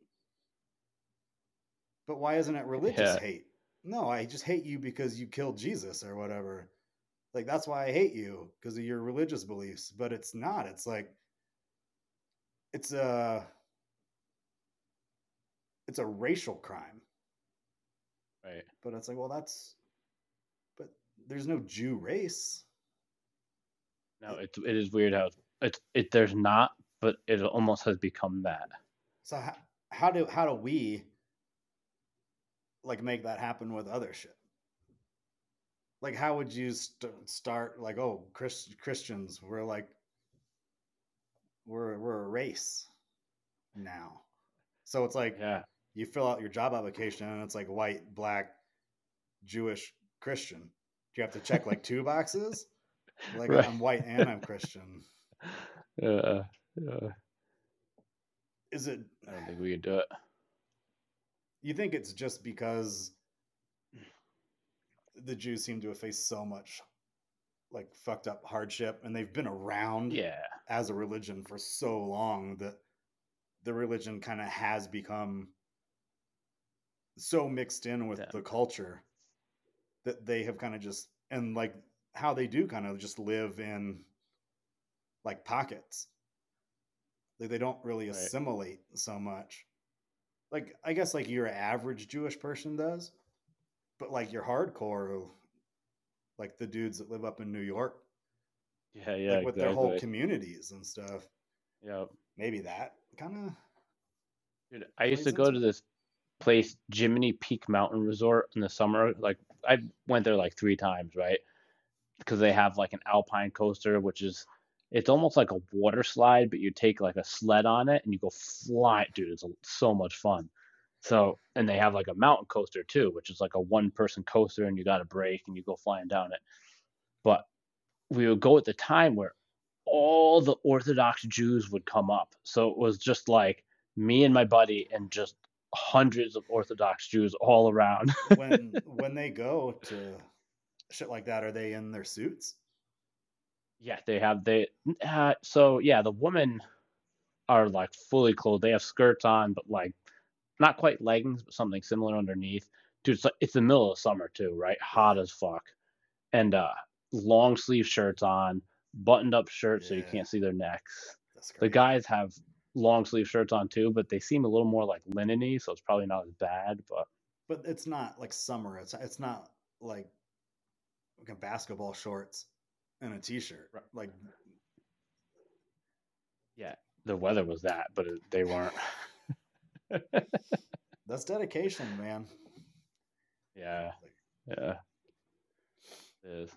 [SPEAKER 2] But why isn't it religious
[SPEAKER 3] Yeah.
[SPEAKER 2] hate? No, I just hate you because you killed Jesus or whatever. Like that's why I hate you because of your religious beliefs. But it's not. It's like it's a it's a racial crime.
[SPEAKER 3] right
[SPEAKER 2] But it's like, well, that's there's no Jew race.
[SPEAKER 3] No, it's it is weird how it's it there's not, but it almost has become that.
[SPEAKER 2] So how, how do how do we like make that happen with other shit? Like how would you st- start like oh Chris, Christians we're like we're we're a race now. So it's like
[SPEAKER 3] Yeah,
[SPEAKER 2] you fill out your job application and it's like white, black, Jewish, Christian. You have to check like two boxes? Like
[SPEAKER 3] Right.
[SPEAKER 2] I'm white and I'm Christian.
[SPEAKER 3] uh, uh,
[SPEAKER 2] Is it
[SPEAKER 3] I don't think we could do it.
[SPEAKER 2] You think it's just because the Jews seem to have faced so much like fucked up hardship and they've been around
[SPEAKER 3] Yeah,
[SPEAKER 2] as a religion for so long that the religion kind of has become so mixed in with
[SPEAKER 3] Yeah.
[SPEAKER 2] the culture that they have kind of just and like how they do kind of just live in like pockets like they don't really
[SPEAKER 3] Right.
[SPEAKER 2] assimilate so much like i guess like your average jewish person does but like your hardcore like the dudes that live up in new york
[SPEAKER 3] yeah, yeah.
[SPEAKER 2] like with their whole communities and stuff
[SPEAKER 3] Yeah,
[SPEAKER 2] maybe that kind of
[SPEAKER 3] dude. I used to go to this place, Jiminy Peak Mountain Resort, in the summer. Like I went there like three times, right? Because they have like an alpine coaster, which is it's almost like a water slide, but you take like a sled on it and you go fly, dude. It's so much fun. So, and they have like a mountain coaster too, which is like a one person coaster and you got a break and you go flying down it. But we would go at the time where all the Orthodox Jews would come up. So it was just like me and my buddy and just hundreds of Orthodox Jews all around.
[SPEAKER 2] when when they go to shit like that are they in their suits
[SPEAKER 3] yeah, they have they uh, so yeah, the women are like fully clothed. They have skirts on, but like not quite leggings, but something similar underneath. Dude, it's like it's the middle of summer too, right? Hot as fuck. And uh long sleeve shirts on, buttoned up shirts so you can't see their necks. The guys have long sleeve shirts on too, but they seem a little more like linen-y, so it's probably not as bad. But
[SPEAKER 2] but it's not like summer it's it's not like like a basketball shorts and a t-shirt
[SPEAKER 3] Right.
[SPEAKER 2] like
[SPEAKER 3] Yeah, the weather was that, but it, they weren't.
[SPEAKER 2] That's dedication, man.
[SPEAKER 3] yeah, yeah, it is.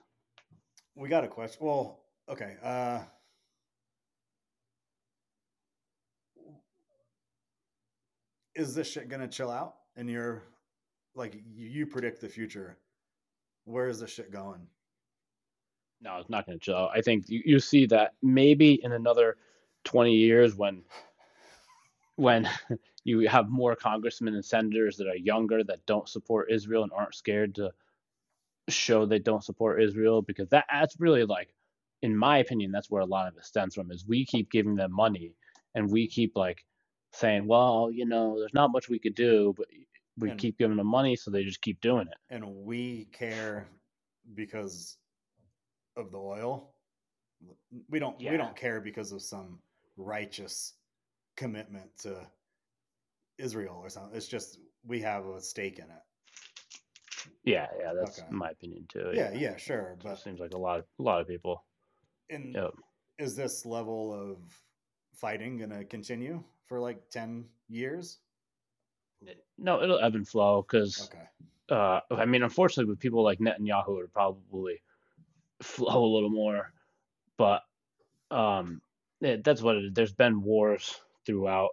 [SPEAKER 2] We got a question. Well, okay. Uh Is this shit gonna chill out? And you're like you, predict the future. Where is this shit going?
[SPEAKER 3] No, it's not to chill. I think you, you see that maybe in another 20 years when when you have more congressmen and senators that are younger that don't support Israel and aren't scared to show they don't support Israel because that that's really like in my opinion that's where a lot of it stems from is we keep giving them money and we keep like saying well you know there's not much we could do but we
[SPEAKER 2] And-
[SPEAKER 3] keep giving them money so they just keep doing it
[SPEAKER 2] And we care because of the oil. We don't we don't care because of some righteous commitment to Israel or something. It's just we have a stake in it.
[SPEAKER 3] yeah yeah that's
[SPEAKER 2] Okay.
[SPEAKER 3] my opinion too
[SPEAKER 2] Yeah, yeah, sure.
[SPEAKER 3] It
[SPEAKER 2] But
[SPEAKER 3] seems like a lot of a lot of people
[SPEAKER 2] in
[SPEAKER 3] Yep.
[SPEAKER 2] is this level of fighting going to continue for like 10 years?
[SPEAKER 3] No, it'll ebb and flow because,
[SPEAKER 2] Okay.
[SPEAKER 3] uh, I mean, unfortunately, with people like Netanyahu, it'll probably flow a little more. But um, it, that's what it is. There's been wars throughout.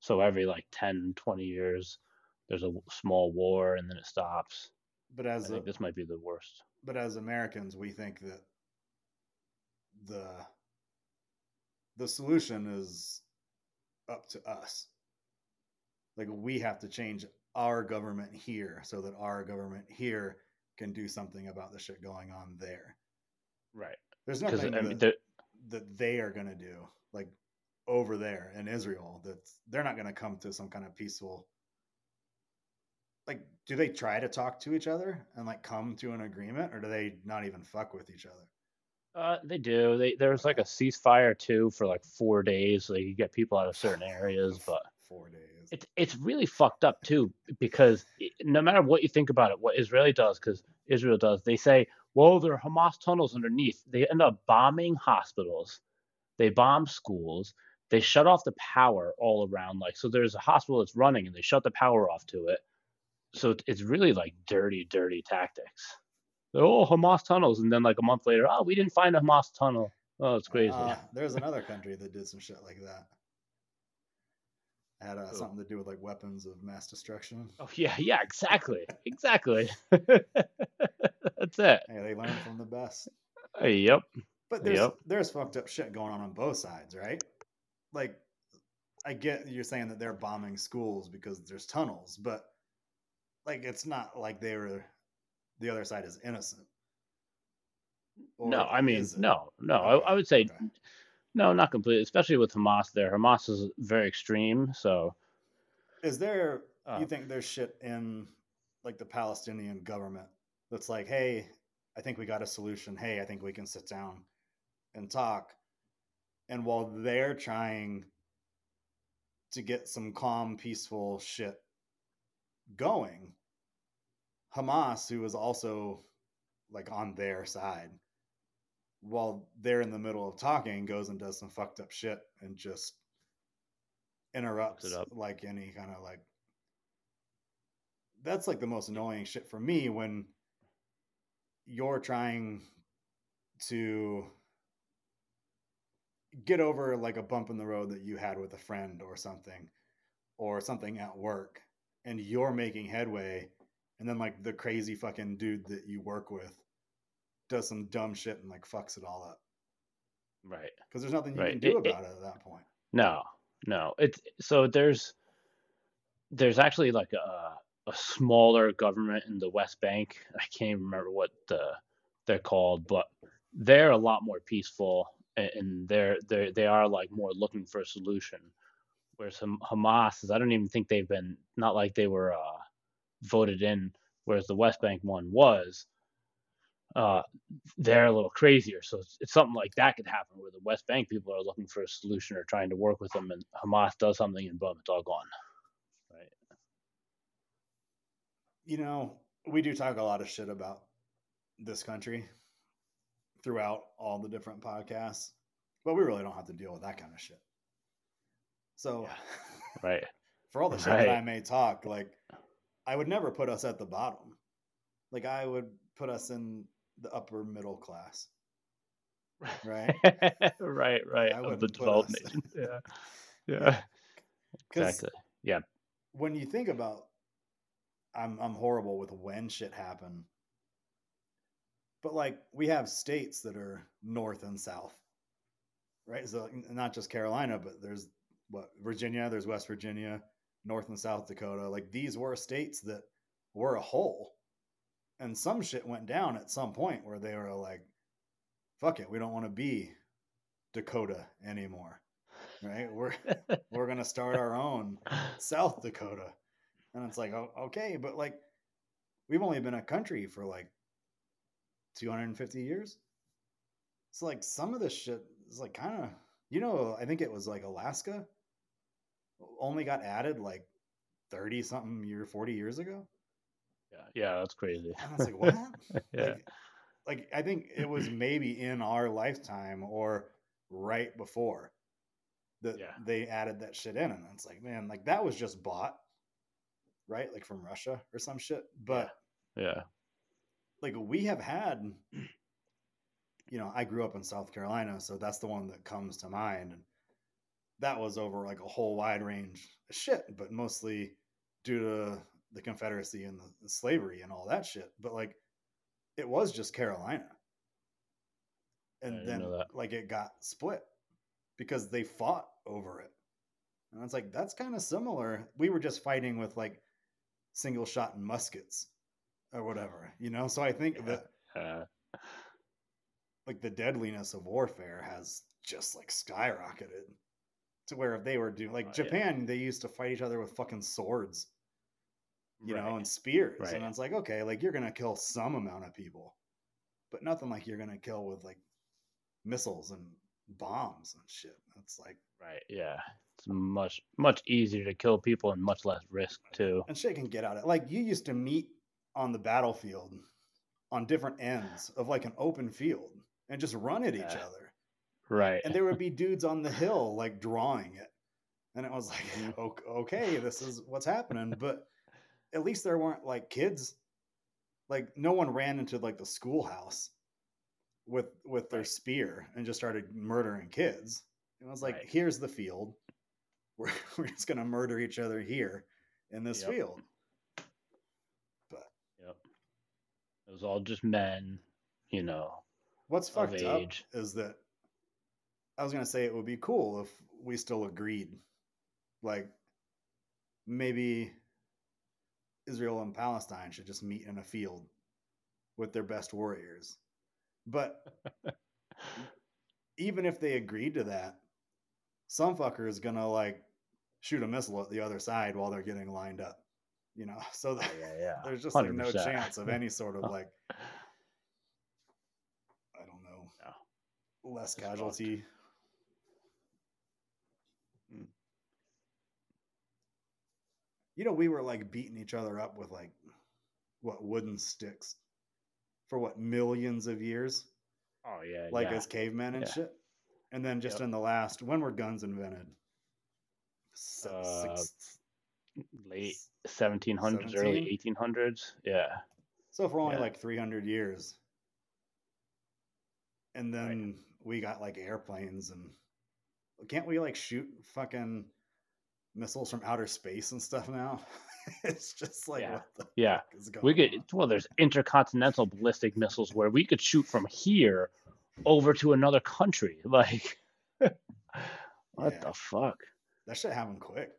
[SPEAKER 3] So every like 10, 20 years, there's a small war and then it stops.
[SPEAKER 2] But as a,
[SPEAKER 3] think this might be the worst.
[SPEAKER 2] but as Americans, we think that the the solution is up to us. Like we have to change our government here so that our government here can do something about the shit going on there.
[SPEAKER 3] Right.
[SPEAKER 2] There's
[SPEAKER 3] Because
[SPEAKER 2] nothing
[SPEAKER 3] I mean,
[SPEAKER 2] that, that they are going to do like over there in Israel that they're not going to come to some kind of peaceful like do they try to talk to each other and like come to an agreement or do they not even fuck with each other?
[SPEAKER 3] Uh, they do. They there was like a ceasefire too for like four days, so you could get people out of certain areas, but.
[SPEAKER 2] 4 days.
[SPEAKER 3] it's it's really fucked up too because no matter what you think about it, what Israeli does, because Israel does, they say, well, there are Hamas tunnels underneath. They end up bombing hospitals, they bomb schools, they shut off the power all around. Like, so there's a hospital that's running and they shut the power off to it. So it's really like dirty, dirty tactics. Oh, Hamas tunnels, and then like a month later, oh, we didn't find a Hamas tunnel. Oh, it's crazy.
[SPEAKER 2] Uh, there's another country that did some shit like that. Had uh, something to do with like weapons of mass destruction.
[SPEAKER 3] oh yeah, yeah, exactly, exactly. that's it.
[SPEAKER 2] Hey, they learned from the best.
[SPEAKER 3] Yep.
[SPEAKER 2] But there's
[SPEAKER 3] Yep.
[SPEAKER 2] there's fucked up shit going on on both sides, right? Like, I get you're saying that they're bombing schools because there's tunnels, but like it's not like they were the other side is innocent.
[SPEAKER 3] no, I mean, no, no.
[SPEAKER 2] Okay,
[SPEAKER 3] I, I would say
[SPEAKER 2] okay.
[SPEAKER 3] no, not completely. Especially with Hamas there. Hamas is very extreme. So
[SPEAKER 2] Is there
[SPEAKER 3] Uh,
[SPEAKER 2] you think there's shit in like the Palestinian government that's like, hey, I think we got a solution. Hey, I think we can sit down and talk. And while they're trying to get some calm, peaceful shit going, Hamas, who was also like on their side, while they're in the middle of talking, goes and does some fucked up shit and just interrupts
[SPEAKER 3] up.
[SPEAKER 2] like any kind of like that's like the most annoying shit for me when you're trying to get over like a bump in the road that you had with a friend or something or something at work and you're making headway and then like the crazy fucking dude that you work with does some dumb shit and like fucks it all up
[SPEAKER 3] right.
[SPEAKER 2] because there's nothing you
[SPEAKER 3] Right.
[SPEAKER 2] can do
[SPEAKER 3] It- it-
[SPEAKER 2] about it at that point
[SPEAKER 3] No, no. It's so there's there's actually like a a smaller government in the West Bank. I can't even remember what the they're called, but they're a lot more peaceful and they're they they are like more looking for a solution. Whereas Ham- Hamas is, I don't even think they've been not like they were uh, voted in. Whereas the West Bank one was. Uh, they're a little crazier. So it's, it's something like that could happen where the West Bank people are looking for a solution or trying to work with them, and Hamas does something and boom, it's all gone. Right.
[SPEAKER 2] you know, we do talk a lot of shit about this country throughout all the different podcasts. but we really don't have to deal with that kind of shit. So,
[SPEAKER 3] Yeah. Right.
[SPEAKER 2] for all the shit that I may talk, like I would never put us at the bottom. Like I would put us in the upper middle class. Right.
[SPEAKER 3] right. Right.
[SPEAKER 2] I
[SPEAKER 3] Of the
[SPEAKER 2] wouldn't put
[SPEAKER 3] developed
[SPEAKER 2] us-
[SPEAKER 3] nations. Yeah. Yeah.
[SPEAKER 2] 'Cause
[SPEAKER 3] Exactly. Yeah.
[SPEAKER 2] when you think about I'm I'm horrible with when shit happened. But like we have states that are north and south. Right? So not just Carolina, but there's what Virginia, there's West Virginia, North and South Dakota. Like these were states that were a whole. And some shit went down at some point where they were like, fuck it, we don't want to be Dakota anymore. Right? We're we're gonna start our own South Dakota. And it's like, oh, okay, but like we've only been a country for like 250 years. So like some of this shit is like kind of, you know, I think it was like Alaska only got added like 30 something year, 40 years ago.
[SPEAKER 3] yeah. Yeah. That's crazy.
[SPEAKER 2] And I was like, what?
[SPEAKER 3] Yeah.
[SPEAKER 2] Like, like I think it was maybe in our lifetime or right before that
[SPEAKER 3] Yeah.
[SPEAKER 2] they added that shit in, and it's like, man, like that was just bought, right? Like from Russia or some shit. But
[SPEAKER 3] Yeah.
[SPEAKER 2] like we have had, you know, I grew up in South Carolina, so that's the one that comes to mind, and that was over like a whole wide range of shit, but mostly due to the Confederacy and the, the slavery and all that shit. But like, it was just Carolina, and then like it got split because they fought over it, and it's like that's kind of similar. We were just fighting with like single shot and muskets or whatever, you know. So I think
[SPEAKER 3] Yeah.
[SPEAKER 2] that
[SPEAKER 3] Uh,
[SPEAKER 2] like the deadliness of warfare has just like skyrocketed to where if they were doing like
[SPEAKER 3] uh, yeah.
[SPEAKER 2] Japan, they used to fight each other with fucking swords, you know, and spears.
[SPEAKER 3] Right.
[SPEAKER 2] And it's like, okay, like you're gonna kill some amount of people, but nothing like you're gonna kill with like missiles and bombs and shit. It's like
[SPEAKER 3] Right. Yeah. It's much much easier to kill people and much less risk too.
[SPEAKER 2] and shit can get out of it. like you used to meet on the battlefield on different ends of like an open field and just run at each other.
[SPEAKER 3] Right.
[SPEAKER 2] and there would be dudes on the hill like drawing it and it was like
[SPEAKER 3] Mhm.
[SPEAKER 2] "Ok- okay this is what's happening but at least there weren't like kids like no one ran into like the schoolhouse with with their spear and just started murdering kids it was like
[SPEAKER 3] Right.
[SPEAKER 2] here's the field we're, we're just gonna murder each other here in this
[SPEAKER 3] Yep.
[SPEAKER 2] field but
[SPEAKER 3] Yep. It was all just men, you know.
[SPEAKER 2] What's fucked up is that I was gonna say it would be cool if we still agreed, like maybe Israel and Palestine should just meet in a field with their best warriors. But even if they agreed to that, some fucker is gonna like shoot a missile at the other side while they're getting lined up, you know. So that,
[SPEAKER 3] Yeah, yeah.
[SPEAKER 2] there's just like no chance of any sort of like I don't know
[SPEAKER 3] No.
[SPEAKER 2] less
[SPEAKER 3] It's
[SPEAKER 2] casualty.
[SPEAKER 3] Mm.
[SPEAKER 2] You know, we were like beating each other up with like what wooden sticks for what millions of years,
[SPEAKER 3] Oh yeah.
[SPEAKER 2] like
[SPEAKER 3] yeah.
[SPEAKER 2] as cavemen and
[SPEAKER 3] Yeah.
[SPEAKER 2] shit. And then just
[SPEAKER 3] Yep.
[SPEAKER 2] in the last, when were guns invented? Se-
[SPEAKER 3] Uh,
[SPEAKER 2] six-
[SPEAKER 3] late 1700s, early 1800s. Yeah.
[SPEAKER 2] So for only
[SPEAKER 3] yeah.
[SPEAKER 2] like 300 years. And
[SPEAKER 3] Right.
[SPEAKER 2] then we got like airplanes and can't we like shoot fucking missiles from outer space and stuff now? it's just like
[SPEAKER 3] Yeah. Yeah.
[SPEAKER 2] fuck is going
[SPEAKER 3] We could
[SPEAKER 2] on?
[SPEAKER 3] well there's intercontinental ballistic missiles where we could shoot from here over to another country. Like what
[SPEAKER 2] Yeah.
[SPEAKER 3] the fuck?
[SPEAKER 2] That should happen quick.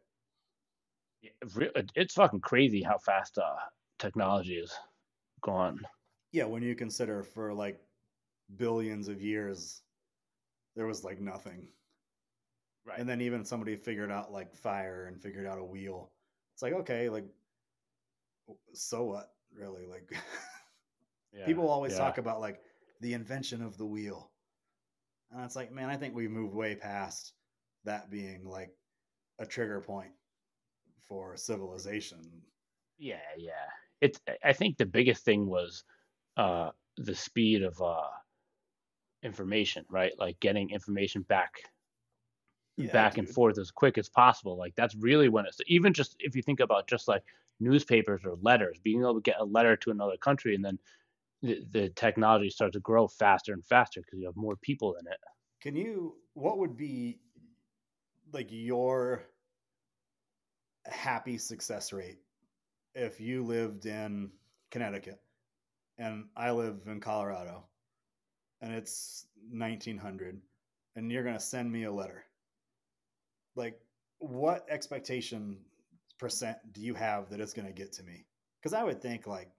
[SPEAKER 3] Yeah, re- it- It's fucking crazy how fast uh technology is going.
[SPEAKER 2] Yeah, when you consider for like billions of years there was like nothing.
[SPEAKER 3] Right.
[SPEAKER 2] And then even somebody figured out like fire and figured out a wheel. It's like, okay, like so what, really? Like
[SPEAKER 3] yeah.
[SPEAKER 2] people always
[SPEAKER 3] yeah.
[SPEAKER 2] talk about like the invention of the wheel. And it's like, man, I think we've moved way past that being like a trigger point for civilization.
[SPEAKER 3] Yeah, yeah. It's I- I think the biggest thing was uh the speed of uh information, right? Like getting information back
[SPEAKER 2] Yeah,
[SPEAKER 3] back and forth as quick as possible. Like that's really when it's even just if you think about just like newspapers or letters, being able to get a letter to another country and then the, the technology starts to grow faster and faster because you have more people in it.
[SPEAKER 2] Can you? What would be like your happy success rate if you lived in Connecticut and I live in Colorado and it's 1900 and you're going to send me a letter? Like, what expectation percent do you have that it's going to get to me? Because I would think like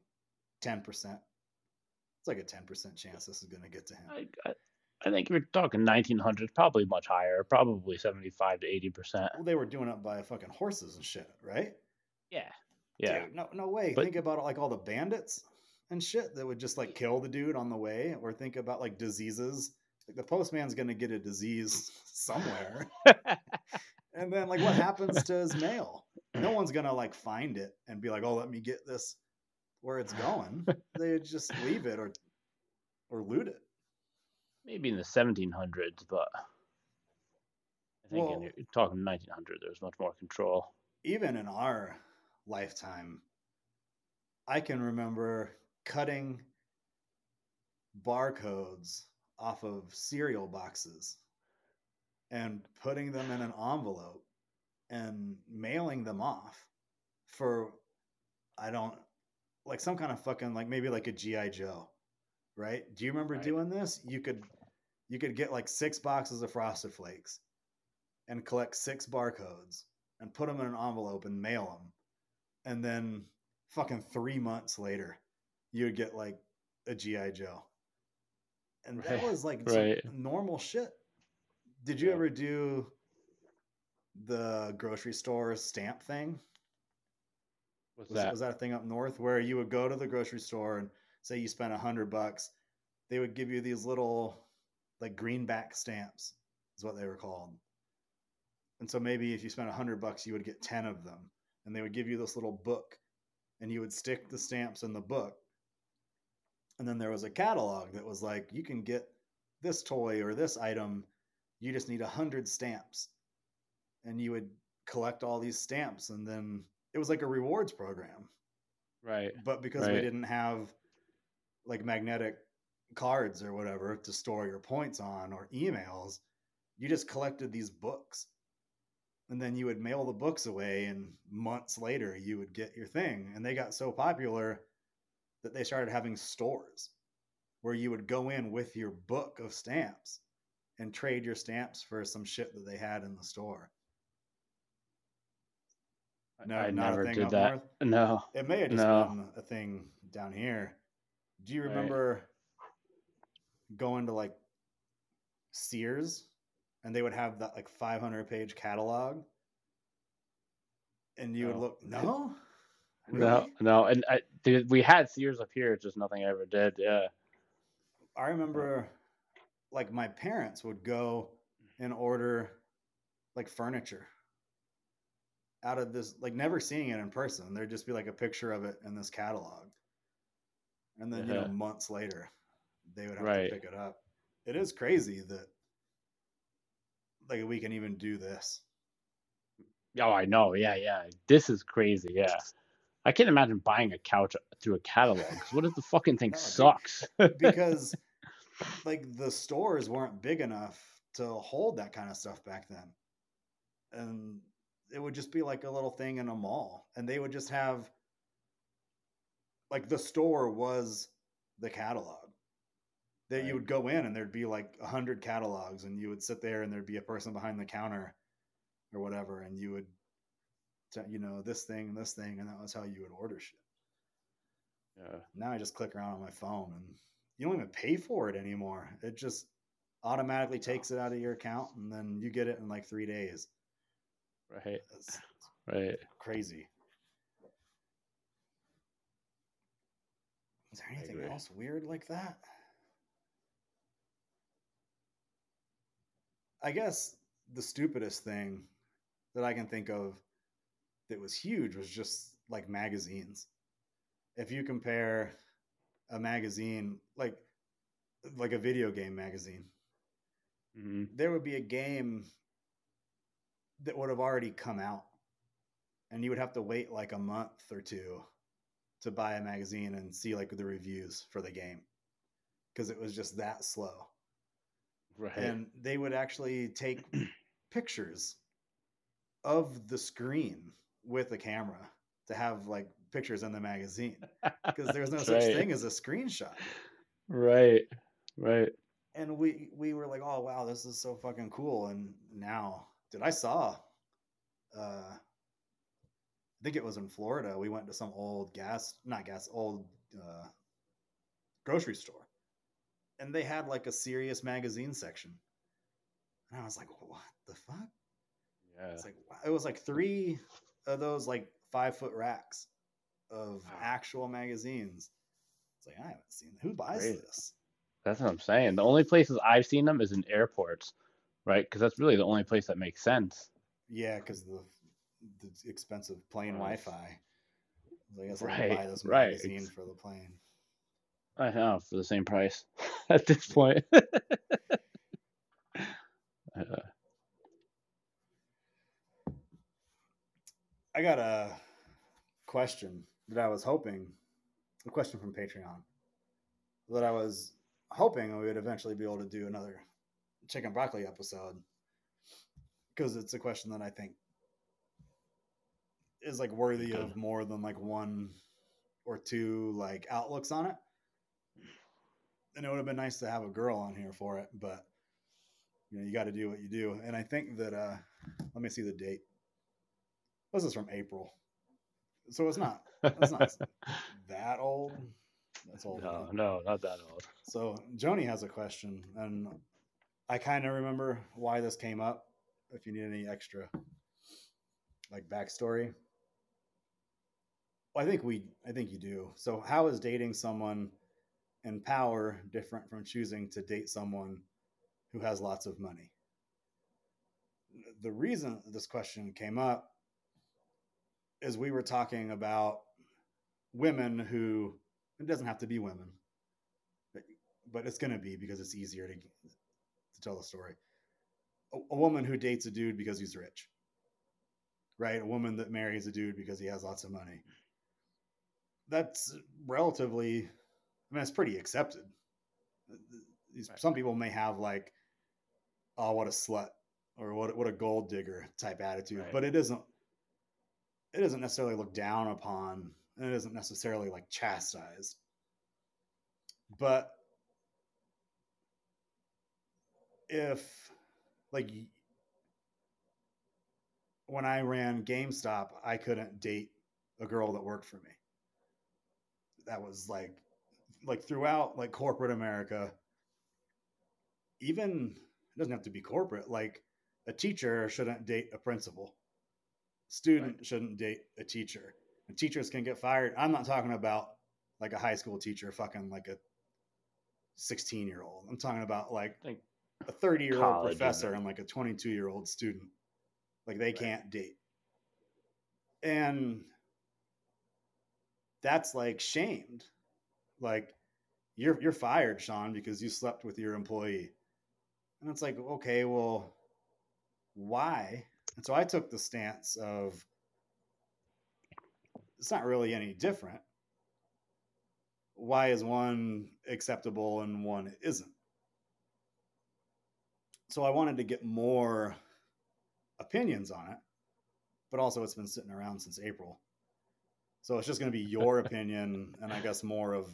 [SPEAKER 2] 10%. It's like a 10% chance this is going to get to him.
[SPEAKER 3] I, I, I think if you're talking 1900s, probably much higher, probably 75 to 80 percent.
[SPEAKER 2] Well, they were doing it by fucking horses and shit, right?
[SPEAKER 3] Yeah, yeah,
[SPEAKER 2] Dude, no, no way.
[SPEAKER 3] But-
[SPEAKER 2] think about like all the bandits and shit that would just like kill the dude on the way, or think about like diseases. Like the postman's gonna get a disease somewhere, and then like what happens to his mail? No one's gonna like find it and be like, "Oh, let me get this where it's going." they just leave it or or loot it.
[SPEAKER 3] maybe in the 1700s, but I think
[SPEAKER 2] Well-
[SPEAKER 3] in, you're talking 1900, there's much more control.
[SPEAKER 2] even in our lifetime, I can remember cutting barcodes off of cereal boxes and putting them in an envelope and mailing them off for I don't like some kind of fucking like maybe like a GI Joe, right? Do you remember
[SPEAKER 3] Right.
[SPEAKER 2] doing this? You could you could get like six boxes of frosted flakes and collect six barcodes and put them in an envelope and mail them. And then fucking 3 months later, you would get like a GI Joe. And that was like
[SPEAKER 3] right.
[SPEAKER 2] normal shit. Did you
[SPEAKER 3] Yeah.
[SPEAKER 2] ever do the grocery store stamp thing?
[SPEAKER 3] What's
[SPEAKER 2] Was
[SPEAKER 3] that?
[SPEAKER 2] was that a thing up north where you would go to the grocery store and say you spent a hundred bucks, they would give you these little like greenback stamps, is what they were called. And so maybe if you spent a hundred bucks, you would get ten of them, and they would give you this little book, and you would stick the stamps in the book. And then there was a catalog that was like, you can get this toy or this item, you just need a hundred stamps, and you would collect all these stamps, and then it was like a rewards program.
[SPEAKER 3] Right.
[SPEAKER 2] but because
[SPEAKER 3] Right.
[SPEAKER 2] didn't have like magnetic cards or whatever to store your points on or emails you just collected these books. And then you would mail the books away and months later you would get your thing. And they got so popular that they started having stores where you would go in with your book of stamps and trade your stamps for some shit that they had in the store
[SPEAKER 3] I-
[SPEAKER 2] no
[SPEAKER 3] I
[SPEAKER 2] not
[SPEAKER 3] never
[SPEAKER 2] a thing
[SPEAKER 3] did that.
[SPEAKER 2] north
[SPEAKER 3] No.
[SPEAKER 2] it may have just
[SPEAKER 3] No.
[SPEAKER 2] been a thing down here. Do you
[SPEAKER 3] Right.
[SPEAKER 2] remember going to like Sears and they would have that like 500 page catalog? And you would look, no?
[SPEAKER 3] No,
[SPEAKER 2] Really?
[SPEAKER 3] no, and I, dude, we had Sears up here, it's just nothing I ever did. Yeah,
[SPEAKER 2] I remember like my parents would go and order like furniture out of this, like never seeing it in person. There'd just be like a picture of it in this catalog. And then, you know, months later, they would have
[SPEAKER 3] Right.
[SPEAKER 2] to pick it up. It is crazy that like we can even do this.
[SPEAKER 3] oh, I know. Yeah, yeah. This is crazy. Yeah, I can't imagine buying a couch through a catalog. what if the fucking thing sucks?
[SPEAKER 2] because like the stores weren't big enough to hold that kind of stuff back then and it would just be like a little thing in a mall and they would just have like the store was the catalog that
[SPEAKER 3] Right.
[SPEAKER 2] you would go in and there'd be like a hundred catalogs and you would sit there and there'd be a person behind the counter or whatever and you would you know this thing and this thing and that was how you would order shit
[SPEAKER 3] yeah.
[SPEAKER 2] now I just click around on my phone and you don't even pay for it anymore. It just automatically takes it out of your account and then you get it in like three days.
[SPEAKER 3] Right, right.
[SPEAKER 2] crazy. Is there anything else weird like that? I guess the stupidest thing that I can think of that was huge was just like magazines. If you compare a magazine, like like a video game magazine.
[SPEAKER 3] hmm
[SPEAKER 2] There would be a game that would have already come out, and you would have to wait like a month or two to buy a magazine and see like the reviews for the game because it was just that slow.
[SPEAKER 3] Right.
[SPEAKER 2] And they would actually take pictures of the screen with a camera to have like pictures in the magazine because there's no such
[SPEAKER 3] right.
[SPEAKER 2] thing as a screenshot.
[SPEAKER 3] Right. Right.
[SPEAKER 2] And we we were like, oh wow, this is so fucking cool. And now, dude, I saw, uh, I think it was in Florida. We went to some old gas, not gas, old uh, grocery store, and they had like a serious magazine section. And I was like, what the fuck?
[SPEAKER 3] Yeah.
[SPEAKER 2] It's like it was like three of those like five foot racks of
[SPEAKER 3] Wow.
[SPEAKER 2] actual magazines. It's like I haven't seen who buys
[SPEAKER 3] Crazy.
[SPEAKER 2] this.
[SPEAKER 3] That's what I'm saying. The only places I've seen them is in airports, right? Because that's really the only place that makes sense.
[SPEAKER 2] Yeah, because the the expensive plane
[SPEAKER 3] Right.
[SPEAKER 2] Wi-Fi. I guess I
[SPEAKER 3] Right,
[SPEAKER 2] can buy this
[SPEAKER 3] right.
[SPEAKER 2] magazine
[SPEAKER 3] Ex-
[SPEAKER 2] for the plane.
[SPEAKER 3] I know for the same price at this point. Uh,
[SPEAKER 2] I got a question that I was hoping, a question from Patreon that I was hoping we would eventually be able to do another chicken broccoli episode because it's a question that I think is like worthy
[SPEAKER 3] Okay.
[SPEAKER 2] of more than like one or two like outlooks on it. And it would have been nice to have a girl on here for it, but you know, you got to do what you do. And I think that uh let me see the date. This is from April. So it's not it's not that old. That's old.
[SPEAKER 3] no, no, not that old.
[SPEAKER 2] So Joni has a question, and I kind of remember why this came up. If you need any extra like backstory, well, I think we, I think you do. So how is dating someone in power different from choosing to date someone who has lots of money? The reason this question came up is we were talking about women who it doesn't have to be women but, but it's going to be because it's easier to to tell the story. A, a woman who dates a dude because he's rich right? A woman that marries a dude because he has lots of money. That's relatively i mean it's pretty accepted. Some people may have like oh what a slut or what, what a gold digger type attitude
[SPEAKER 3] Right.
[SPEAKER 2] but it isn't it isn't necessarily looked down upon and it isn't necessarily like chastised but if like when I ran GameStop, I couldn't date a girl that worked for me. That was like like throughout like corporate America, even it doesn't have to be corporate, like a teacher shouldn't date a principal. Student shouldn't date a teacher. And teachers can get fired. I'm not talking about like a high school teacher fucking like a 16 year old. I'm talking about like a 30 year old professor and like a 22 year old student. Like they
[SPEAKER 3] Right.
[SPEAKER 2] can't date. And that's like shamed. Like you're you're fired, Sean, because you slept with your employee. And it's like, okay, well, why? And so I took the stance of it's not really any different. Why is one acceptable and one isn't? So I wanted to get more opinions on it, but also it's been sitting around since April. So it's just going to be your opinion and I guess more of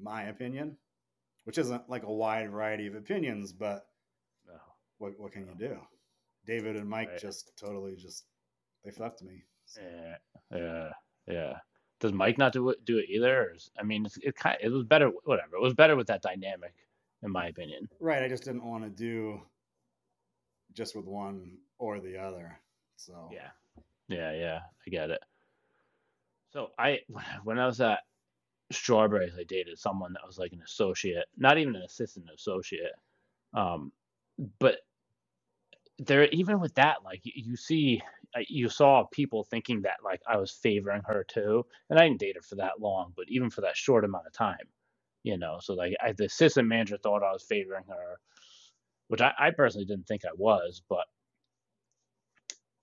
[SPEAKER 2] my opinion, which isn't like a wide variety of opinions, but
[SPEAKER 3] no.
[SPEAKER 2] what, what can you do? David and Mike
[SPEAKER 3] Right.
[SPEAKER 2] just totally just they fucked me. So,
[SPEAKER 3] Yeah, yeah, yeah. Does Mike not do it do it either? Or is, I mean, it's, it kind it was better. Whatever. It was better with that dynamic, in my opinion.
[SPEAKER 2] Right, I just didn't want to do just with one or the other. So
[SPEAKER 3] Yeah, yeah, yeah. I get it. So I, when I was at Strawberries, I dated someone that was like an associate, not even an assistant associate. Um, but there, even with that, like you, you see, uh, you saw people thinking that like I was favoring her too, and I didn't date her for that long, but even for that short amount of time, you know. So like, I, the assistant manager thought I was favoring her, which I, I personally didn't think I was, but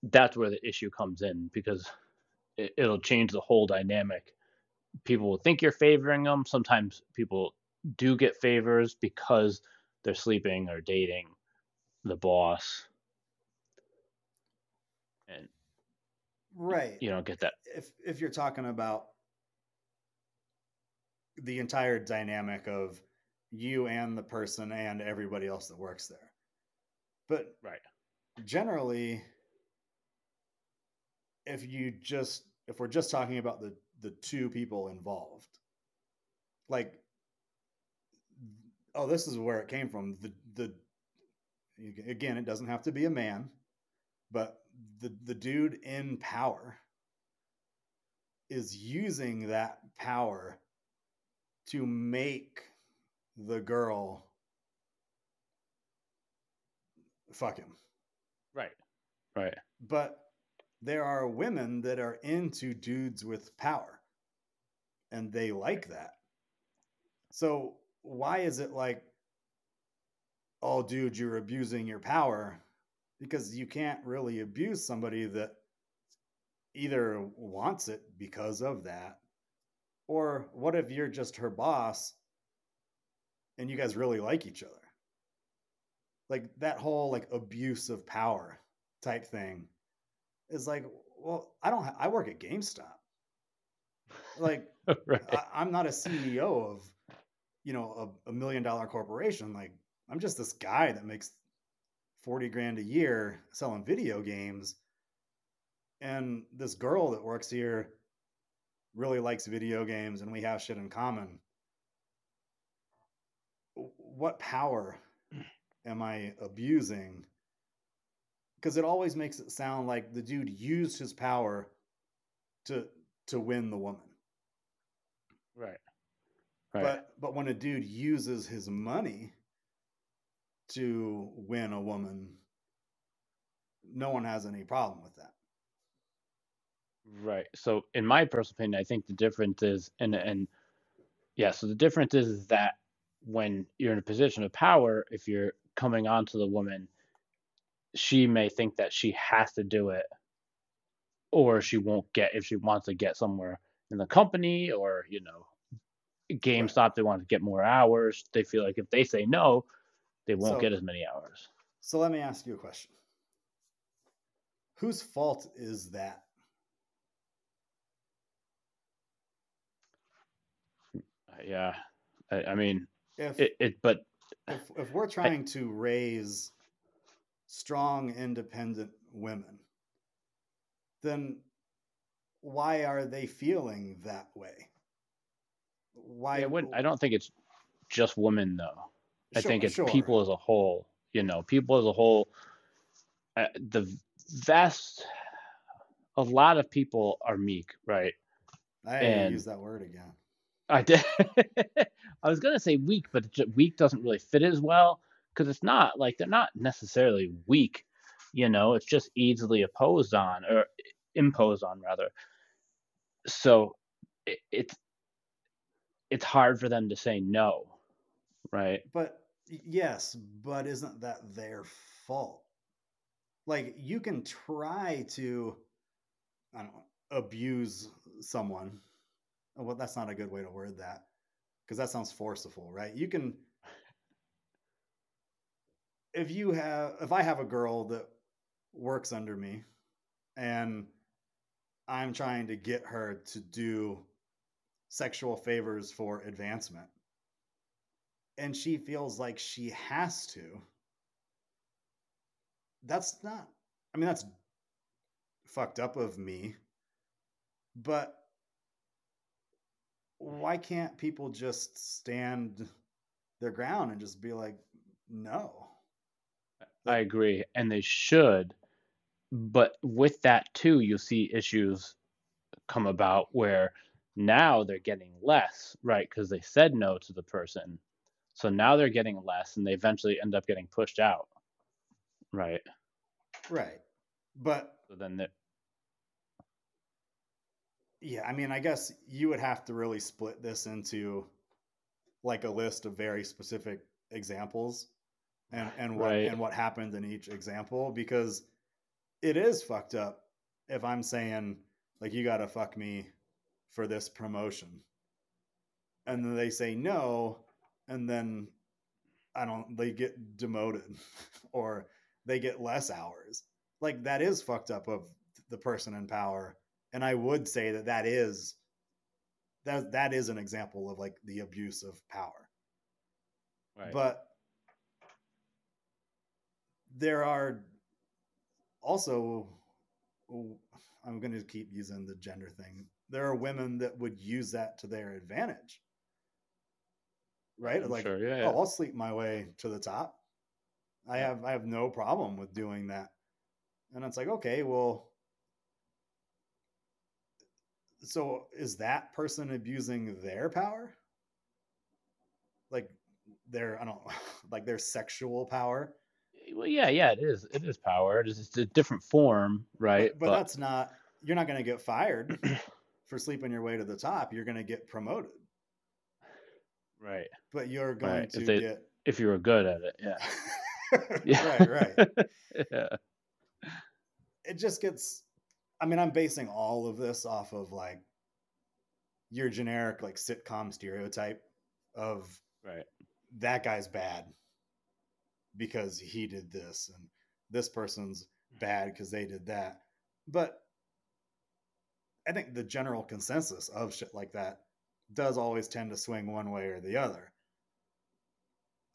[SPEAKER 3] that's where the issue comes in because it, it'll change the whole dynamic. People will think you're favoring them. Sometimes people do get favors because they're sleeping or dating the boss,
[SPEAKER 2] Right.
[SPEAKER 3] you don't get that.
[SPEAKER 2] if if you're talking about the entire dynamic of you and the person and everybody else that works there. But
[SPEAKER 3] Right.
[SPEAKER 2] generally if you just if we're just talking about the the two people involved like oh this is where it came from the the again it doesn't have to be a man but the the dude in power is using that power to make the girl fuck him
[SPEAKER 3] Right. Right.
[SPEAKER 2] but there are women that are into dudes with power and they like that. So why is it like, oh, dude, you're abusing your power? Because you can't really abuse somebody that either wants it because of that, or what if you're just her boss and you guys really like each other? Like that whole like abuse of power type thing is like, well, I don't. Ha- I work at GameStop. Like,
[SPEAKER 3] right.
[SPEAKER 2] I, I'm not a CEO of, you know, a, a million dollar corporation. Like, I'm just this guy that makes forty grand a year selling video games, and this girl that works here really likes video games, and we have shit in common. What power am I abusing? because it always makes it sound like the dude used his power to to win the woman.
[SPEAKER 3] Right. Right.
[SPEAKER 2] But but when a dude uses his money to win a woman, no one has any problem with that.
[SPEAKER 3] Right. So, in my personal opinion, I think the difference is, and and yeah, so the difference is that when you're in a position of power, if you're coming on to the woman, she may think that she has to do it, or she won't get if she wants to get somewhere in the company, or you know, GameStop, they want to get more hours. They feel like if they say no, they won't
[SPEAKER 2] So-
[SPEAKER 3] get as many hours.
[SPEAKER 2] So let me ask you a question. Whose fault is that?
[SPEAKER 3] Uh, Yeah. I, I mean,
[SPEAKER 2] If
[SPEAKER 3] it, it, but
[SPEAKER 2] if if we're trying to raise strong independent women then why are they feeling that way why
[SPEAKER 3] I wouldn't. I don't think it's just women though. I
[SPEAKER 2] Sure,
[SPEAKER 3] think it's
[SPEAKER 2] sure.
[SPEAKER 3] people as a whole. You know, people as a whole. Uh, the vast, a lot of people are meek, right?
[SPEAKER 2] i
[SPEAKER 3] and-
[SPEAKER 2] use that word again
[SPEAKER 3] I did. I was gonna say weak, but weak doesn't really fit as well because it's not like they're not necessarily weak. You know, it's just easily opposed on or imposed on rather. So it, it's it's hard for them to say no, right?
[SPEAKER 2] but yes but isn't that their fault? Like you can try to i don't know abuse someone. Oh, well that's not a good way to word that because that sounds forceful right? You can if you have if i have a girl that works under me and i'm trying to get her to do sexual favors for advancement and she feels like she has to that's not i mean that's fucked up of me but why can't people just stand their ground and just be like no
[SPEAKER 3] I agree, and they should. But with that too, you'll see issues come about where now they're getting less, right? Because they said no to the person. So now they're getting less, and they eventually end up getting pushed out, right?
[SPEAKER 2] right but
[SPEAKER 3] So then they
[SPEAKER 2] yeah i mean i guess you would have to really split this into like a list of very specific examples and and what
[SPEAKER 3] Right.
[SPEAKER 2] and what happened in each example because it is fucked up if I'm saying like you got to fuck me for this promotion. And then they say no and then I don't they get demoted or they get less hours. Like that is fucked up of the person in power and I would say that that is that that is an example of like the abuse of power.
[SPEAKER 3] Right.
[SPEAKER 2] But there are also I'm going to keep using the gender thing. There are women that would use that to their advantage. Right?
[SPEAKER 3] I'm
[SPEAKER 2] like
[SPEAKER 3] sure, yeah,
[SPEAKER 2] oh,
[SPEAKER 3] yeah.
[SPEAKER 2] I'll sleep my way to the top. I have I have no problem with doing that. And it's like, okay, well so is that person abusing their power? Like their I don't like their sexual power?
[SPEAKER 3] Eh, well, yeah, yeah, it is. It is power. It is just a different form, right?
[SPEAKER 2] But, but that's not you're not going to get fired for sleeping your way to the top. You're going to get promoted.
[SPEAKER 3] Right.
[SPEAKER 2] But you're going
[SPEAKER 3] Right,
[SPEAKER 2] to
[SPEAKER 3] if they-
[SPEAKER 2] get
[SPEAKER 3] If you were good at it, yeah. Yeah.
[SPEAKER 2] right, right.
[SPEAKER 3] yeah.
[SPEAKER 2] it just gets i mean i'm basing all of this off of like your generic like sitcom stereotype of
[SPEAKER 3] Right.
[SPEAKER 2] that guy's bad because he did this and this person's hmm. bad because they did that but i think the general consensus of shit like that does always tend to swing one way or the other.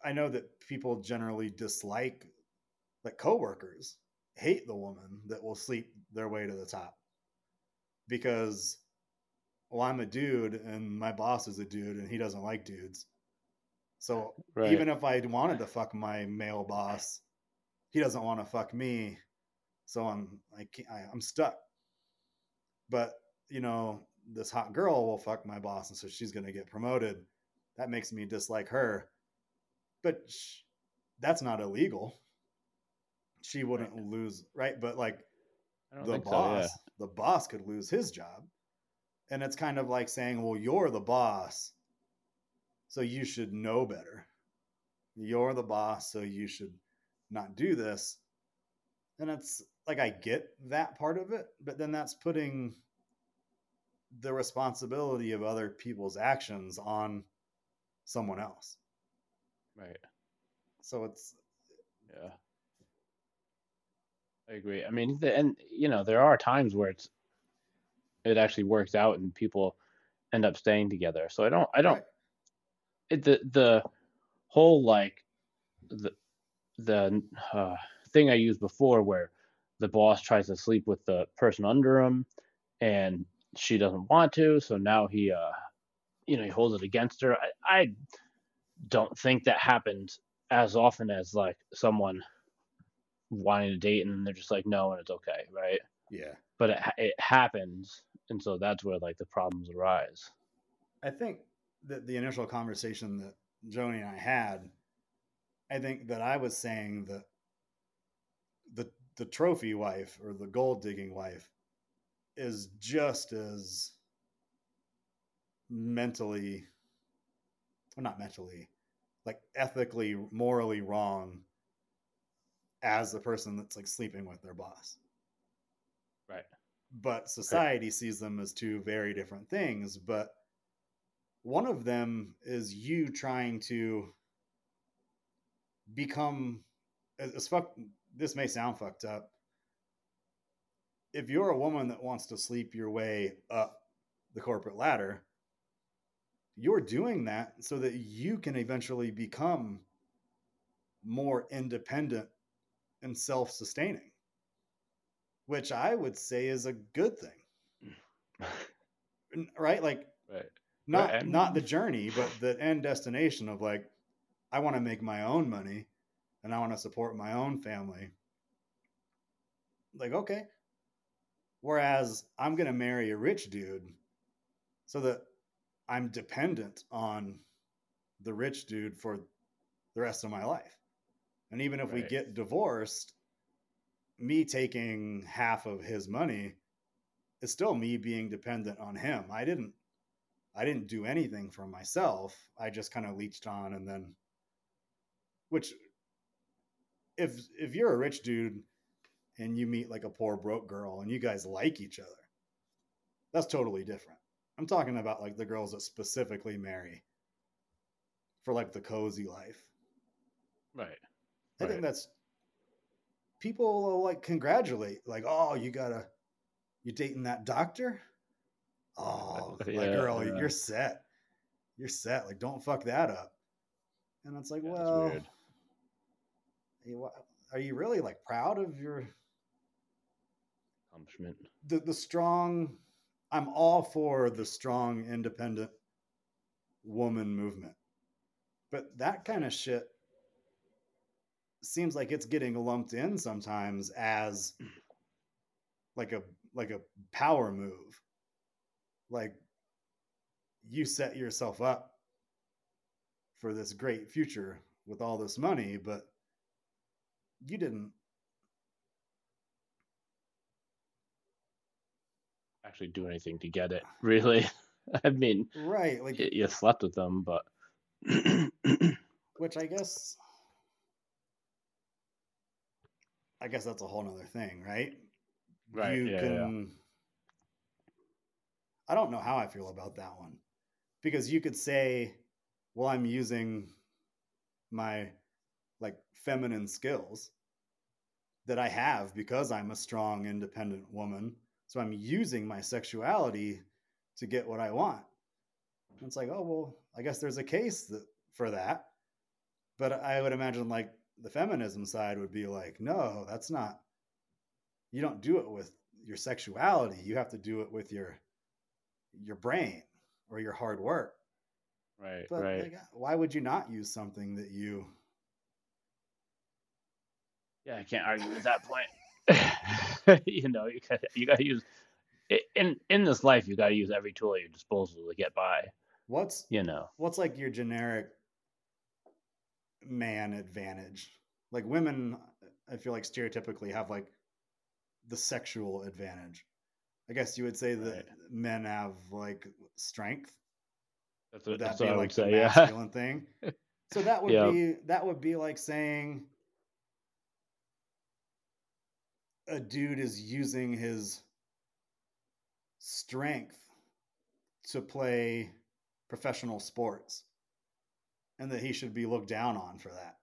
[SPEAKER 2] I know that people generally dislike like coworkers hate the woman that will sleep their way to the top. Because well i'm a dude and my boss is a dude and he doesn't like dudes. So
[SPEAKER 3] Right.
[SPEAKER 2] even if i wanted to fuck my male boss he doesn't want to fuck me. So i'm i can't, I, i'm stuck. But you know this hot girl will fuck my boss and so she's going to get promoted. That makes me dislike her. But sh- that's not illegal. She wouldn't lose right? But like the boss
[SPEAKER 3] so,
[SPEAKER 2] the boss could lose his job. And it's kind of like saying well you're the boss so you should know better. You're the boss so you should not do this. And it's like i get that part of it but then that's putting the responsibility of other people's actions on someone else.
[SPEAKER 3] Right.
[SPEAKER 2] so it's
[SPEAKER 3] Yeah. I agree. I mean, the, and you know, there are times where it's it actually works out and people end up staying together. So I don't I don't
[SPEAKER 2] right.
[SPEAKER 3] it, the the whole like the the uh, thing I used before where the boss tries to sleep with the person under him and she doesn't want to, so now he uh you know he holds it against her. I, I don't think that happens as often as like someone wanting to date and they're just like no and it's okay, right?
[SPEAKER 2] yeah
[SPEAKER 3] But it it happens, and so that's where like the problems arise.
[SPEAKER 2] I think that the initial conversation that Joni and I had, I think that I was saying that the the trophy wife or the gold digging wife is just as mentally well, not mentally like ethically morally wrong as the person that's like sleeping with their boss
[SPEAKER 3] Right.
[SPEAKER 2] but society sees them as two very different things but one of them is you trying to become as, as fuck this may sound fucked up if you're a woman that wants to sleep your way up the corporate ladder you're doing that so that you can eventually become more independent and self-sustaining which i would say is a good thing. Right? Like
[SPEAKER 3] right.
[SPEAKER 2] not not the journey but the end destination of like i want to make my own money and i want to support my own family. Like okay whereas i'm going to marry a rich dude so that i'm dependent on the rich dude for the rest of my life. And even if we get divorced me taking half of his money is still me being dependent on him. I didn't I didn't do anything for myself. I just kind of leached on and then which if if you're a rich dude and you meet like a poor broke girl and you guys like each other, that's totally different. I'm talking about like the girls that specifically marry for like the cozy life.
[SPEAKER 3] Right.
[SPEAKER 2] I
[SPEAKER 3] Right.
[SPEAKER 2] think that's people will like congratulate, like, oh, you gotta you dating that doctor? Oh, my
[SPEAKER 3] Yeah,
[SPEAKER 2] girl,
[SPEAKER 3] yeah.
[SPEAKER 2] you're set. You're set. Like, don't fuck that up. And it's like,
[SPEAKER 3] Yeah,
[SPEAKER 2] well,
[SPEAKER 3] weird.
[SPEAKER 2] you wa- are you really like proud of your
[SPEAKER 3] Accomplishment.
[SPEAKER 2] the the strong? I'm all for the strong, independent woman movement, but that kind of shit seems like it's getting lumped in sometimes as like a like a power move. Like you set yourself up for this great future with all this money, but you didn't
[SPEAKER 3] Actually, do anything to get it. Really. I mean,
[SPEAKER 2] right like
[SPEAKER 3] you slept with them, but
[SPEAKER 2] which I guess I guess that's a whole nother thing, right?
[SPEAKER 3] Right,
[SPEAKER 2] You
[SPEAKER 3] yeah, yeah.
[SPEAKER 2] can I don't know how I feel about that one. Because you could say, well, I'm using my like feminine skills that I have because I'm a strong, independent woman. So I'm using my sexuality to get what I want. And it's like, oh well, I guess there's a case that, for that. But I would imagine like the feminism side would be like, no, that's not. You don't do it with your sexuality. You have to do it with your your brain or your hard work.
[SPEAKER 3] right,
[SPEAKER 2] But
[SPEAKER 3] right.
[SPEAKER 2] like, why would you not use something that you?
[SPEAKER 3] Yeah, I can't argue with that point. you know, you got you got to use in in this life. You got to use every tool at your disposal to get by.
[SPEAKER 2] What's
[SPEAKER 3] You know,
[SPEAKER 2] what's like your generic man advantage? Like women, I feel like stereotypically have like the sexual advantage. I guess you would say that
[SPEAKER 3] Right.
[SPEAKER 2] men have like strength.
[SPEAKER 3] that's
[SPEAKER 2] Would
[SPEAKER 3] what,
[SPEAKER 2] that
[SPEAKER 3] that's
[SPEAKER 2] be
[SPEAKER 3] what I would say. Yeah,
[SPEAKER 2] thing? So that would
[SPEAKER 3] Yeah.
[SPEAKER 2] be that would be like saying a dude is using his strength to play professional sports and that he should be looked down on for that.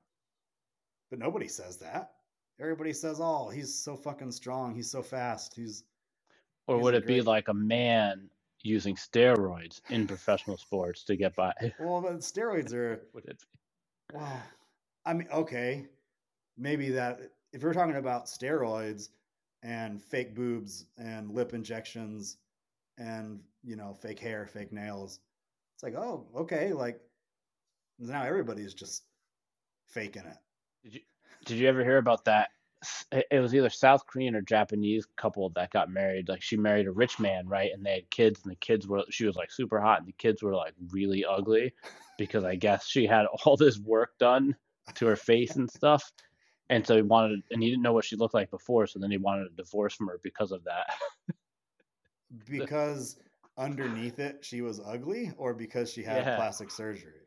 [SPEAKER 2] But nobody says that. Everybody says, "Oh, he's so fucking strong. He's so fast. He's
[SPEAKER 3] or
[SPEAKER 2] He's
[SPEAKER 3] would it be like a man using steroids in professional sports to get by?
[SPEAKER 2] well, but steroids are
[SPEAKER 3] Would it be?
[SPEAKER 2] Well, I mean, okay, maybe that if we're talking about steroids and fake boobs and lip injections and you know fake hair, fake nails, it's like, oh, okay, like now everybody's just faking it.
[SPEAKER 3] Did you did you ever hear about that? It it was either South Korean or Japanese couple that got married. Like she married a rich man, right? And they had kids, and the kids were she was like super hot, and the kids were like really ugly because I guess she had all this work done to her face and stuff. And so he wanted, and he didn't know what she looked like before, so then he wanted a divorce from her because of that.
[SPEAKER 2] Because underneath it, she was ugly, or because she had
[SPEAKER 3] Yeah.
[SPEAKER 2] plastic surgery.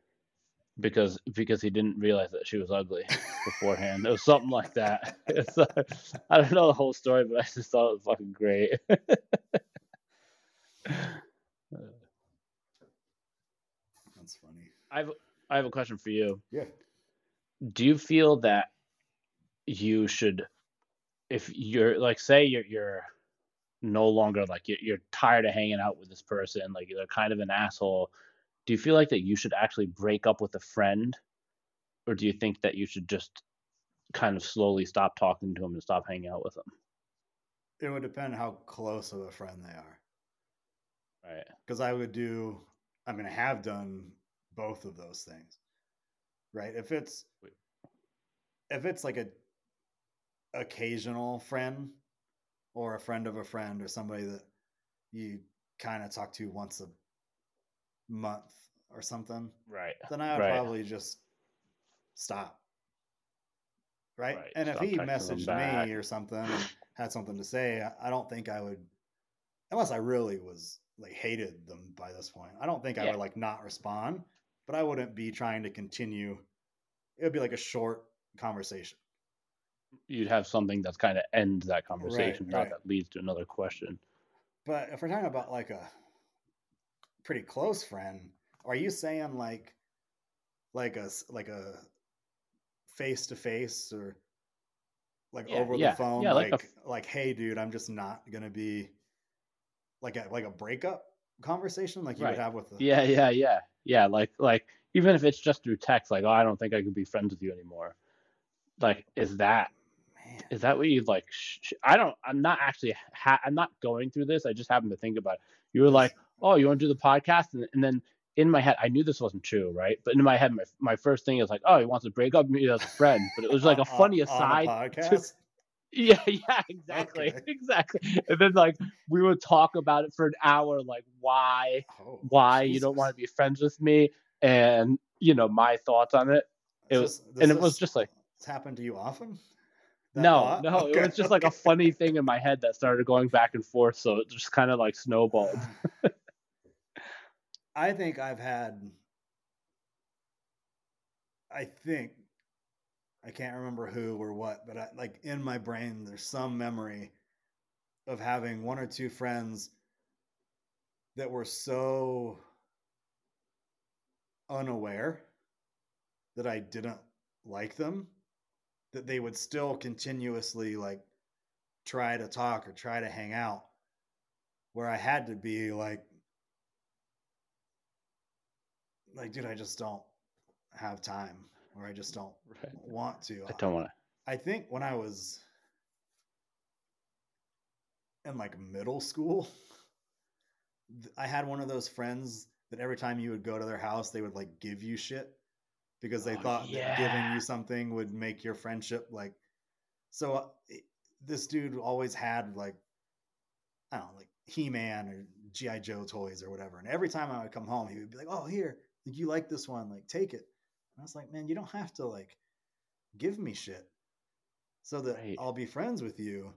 [SPEAKER 3] because because he didn't realize that she was ugly beforehand. It was something like that. It's, uh, I don't know the whole story, but I just thought it was fucking great.
[SPEAKER 2] That's funny.
[SPEAKER 3] I've I have a question for you.
[SPEAKER 2] Yeah.
[SPEAKER 3] Do you feel that you should, if you're like, say you're you're no longer like you're, you're tired of hanging out with this person, like they're kind of an asshole. Do you feel like that you should actually break up with a friend, or do you think that you should just kind of slowly stop talking to them and stop hanging out with them?
[SPEAKER 2] It would depend how close of a friend they are.
[SPEAKER 3] Right.
[SPEAKER 2] because I would do. I mean, I have done both of those things, right? If it's
[SPEAKER 3] Wait.
[SPEAKER 2] if it's like a occasional friend or a friend of a friend or somebody that you kind of talk to once a month or something,
[SPEAKER 3] Right.
[SPEAKER 2] then I would
[SPEAKER 3] Right.
[SPEAKER 2] probably just stop. Right?
[SPEAKER 3] Right,
[SPEAKER 2] And if he messaged me or something and had something to say, I, I don't think I would, unless I really was like hated them by this point. I don't think I would like not respond, but I wouldn't be trying to continue. It would be like a short conversation.
[SPEAKER 3] You'd have something that's kind of ends that conversation, not
[SPEAKER 2] right.
[SPEAKER 3] that leads to another question.
[SPEAKER 2] But if we're talking about like a pretty close friend, are you saying like like a like a face to face or like
[SPEAKER 3] Yeah,
[SPEAKER 2] over
[SPEAKER 3] yeah,
[SPEAKER 2] the phone
[SPEAKER 3] yeah, like
[SPEAKER 2] like
[SPEAKER 3] a
[SPEAKER 2] like, hey dude, I'm just not to be like a like a breakup conversation like you would have with the
[SPEAKER 3] Yeah, yeah, yeah, yeah. Like, like even if it's just through text, like, oh, I don't think I could be friends with you anymore. Like, is that. Is that what you like? Sh- sh- I don't. I'm not actually. Ha- I'm not going through this. I just happened to think about it. You were like, oh, you want to do the podcast, and, and then in my head, I knew this wasn't true, right? But in my head, my, my first thing is like, oh, he wants to break up with me as a friend. But it was like a
[SPEAKER 2] On-
[SPEAKER 3] funny aside.
[SPEAKER 2] a
[SPEAKER 3] to- Yeah, yeah, exactly,
[SPEAKER 2] Okay.
[SPEAKER 3] exactly. And then like we would talk about it for an hour, like why,
[SPEAKER 2] Oh,
[SPEAKER 3] why you don't want to be friends with me, and you know my thoughts on it. It was, and it was just like
[SPEAKER 2] It's happened to you often?
[SPEAKER 3] No,
[SPEAKER 2] thought?
[SPEAKER 3] no, it was just like a funny thing in my head that started going back and forth, so it just kind of like snowballed.
[SPEAKER 2] I think I've had. I think I can't remember who or what, but I, like in my brain, there's some memory of having one or two friends that were so unaware that I didn't like them that they would still continuously like try to talk or try to hang out where I had to be like like dude I just don't have time or I just don't
[SPEAKER 3] Right.
[SPEAKER 2] want to.
[SPEAKER 3] I don't want to.
[SPEAKER 2] I think when I was in like middle school, I had one of those friends that every time you would go to their house, they would like give you shit because they
[SPEAKER 3] Oh,
[SPEAKER 2] thought that giving you something would make your friendship like. So uh, this dude always had like, I don't know, like He Man or GI Joe toys or whatever, and every time I would come home, he would be like, "Oh, here, like, you like this one? Like, take it." And I was like, "Man, you don't have to like give me shit so that
[SPEAKER 3] Right.
[SPEAKER 2] I'll be friends with you."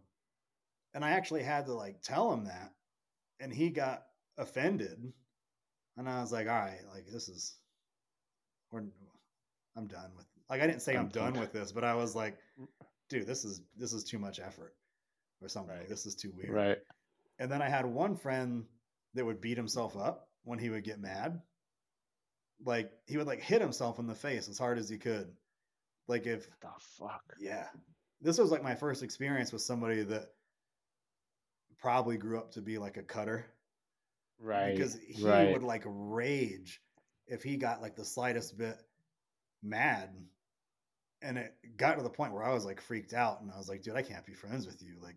[SPEAKER 2] And I actually had to like tell him that, and he got offended. And I was like, "All right, like this is, we're, I'm done with." Like I didn't say I'm,
[SPEAKER 3] I'm
[SPEAKER 2] done with this, but I was like, mm. "Dude, this is this is too much effort." Or something. Like, this is too weird.
[SPEAKER 3] Right.
[SPEAKER 2] And then I had one friend that would beat himself up when he would get mad. Like he would like hit himself in the face as hard as he could. Like if
[SPEAKER 3] The fuck.
[SPEAKER 2] yeah. This was like my first experience with somebody that probably grew up to be like a cutter.
[SPEAKER 3] Right.
[SPEAKER 2] Because he
[SPEAKER 3] right.
[SPEAKER 2] would like rage if he got like the slightest bit mad. And it got to the point where I was like freaked out and I was like, dude, I can't be friends with you. Like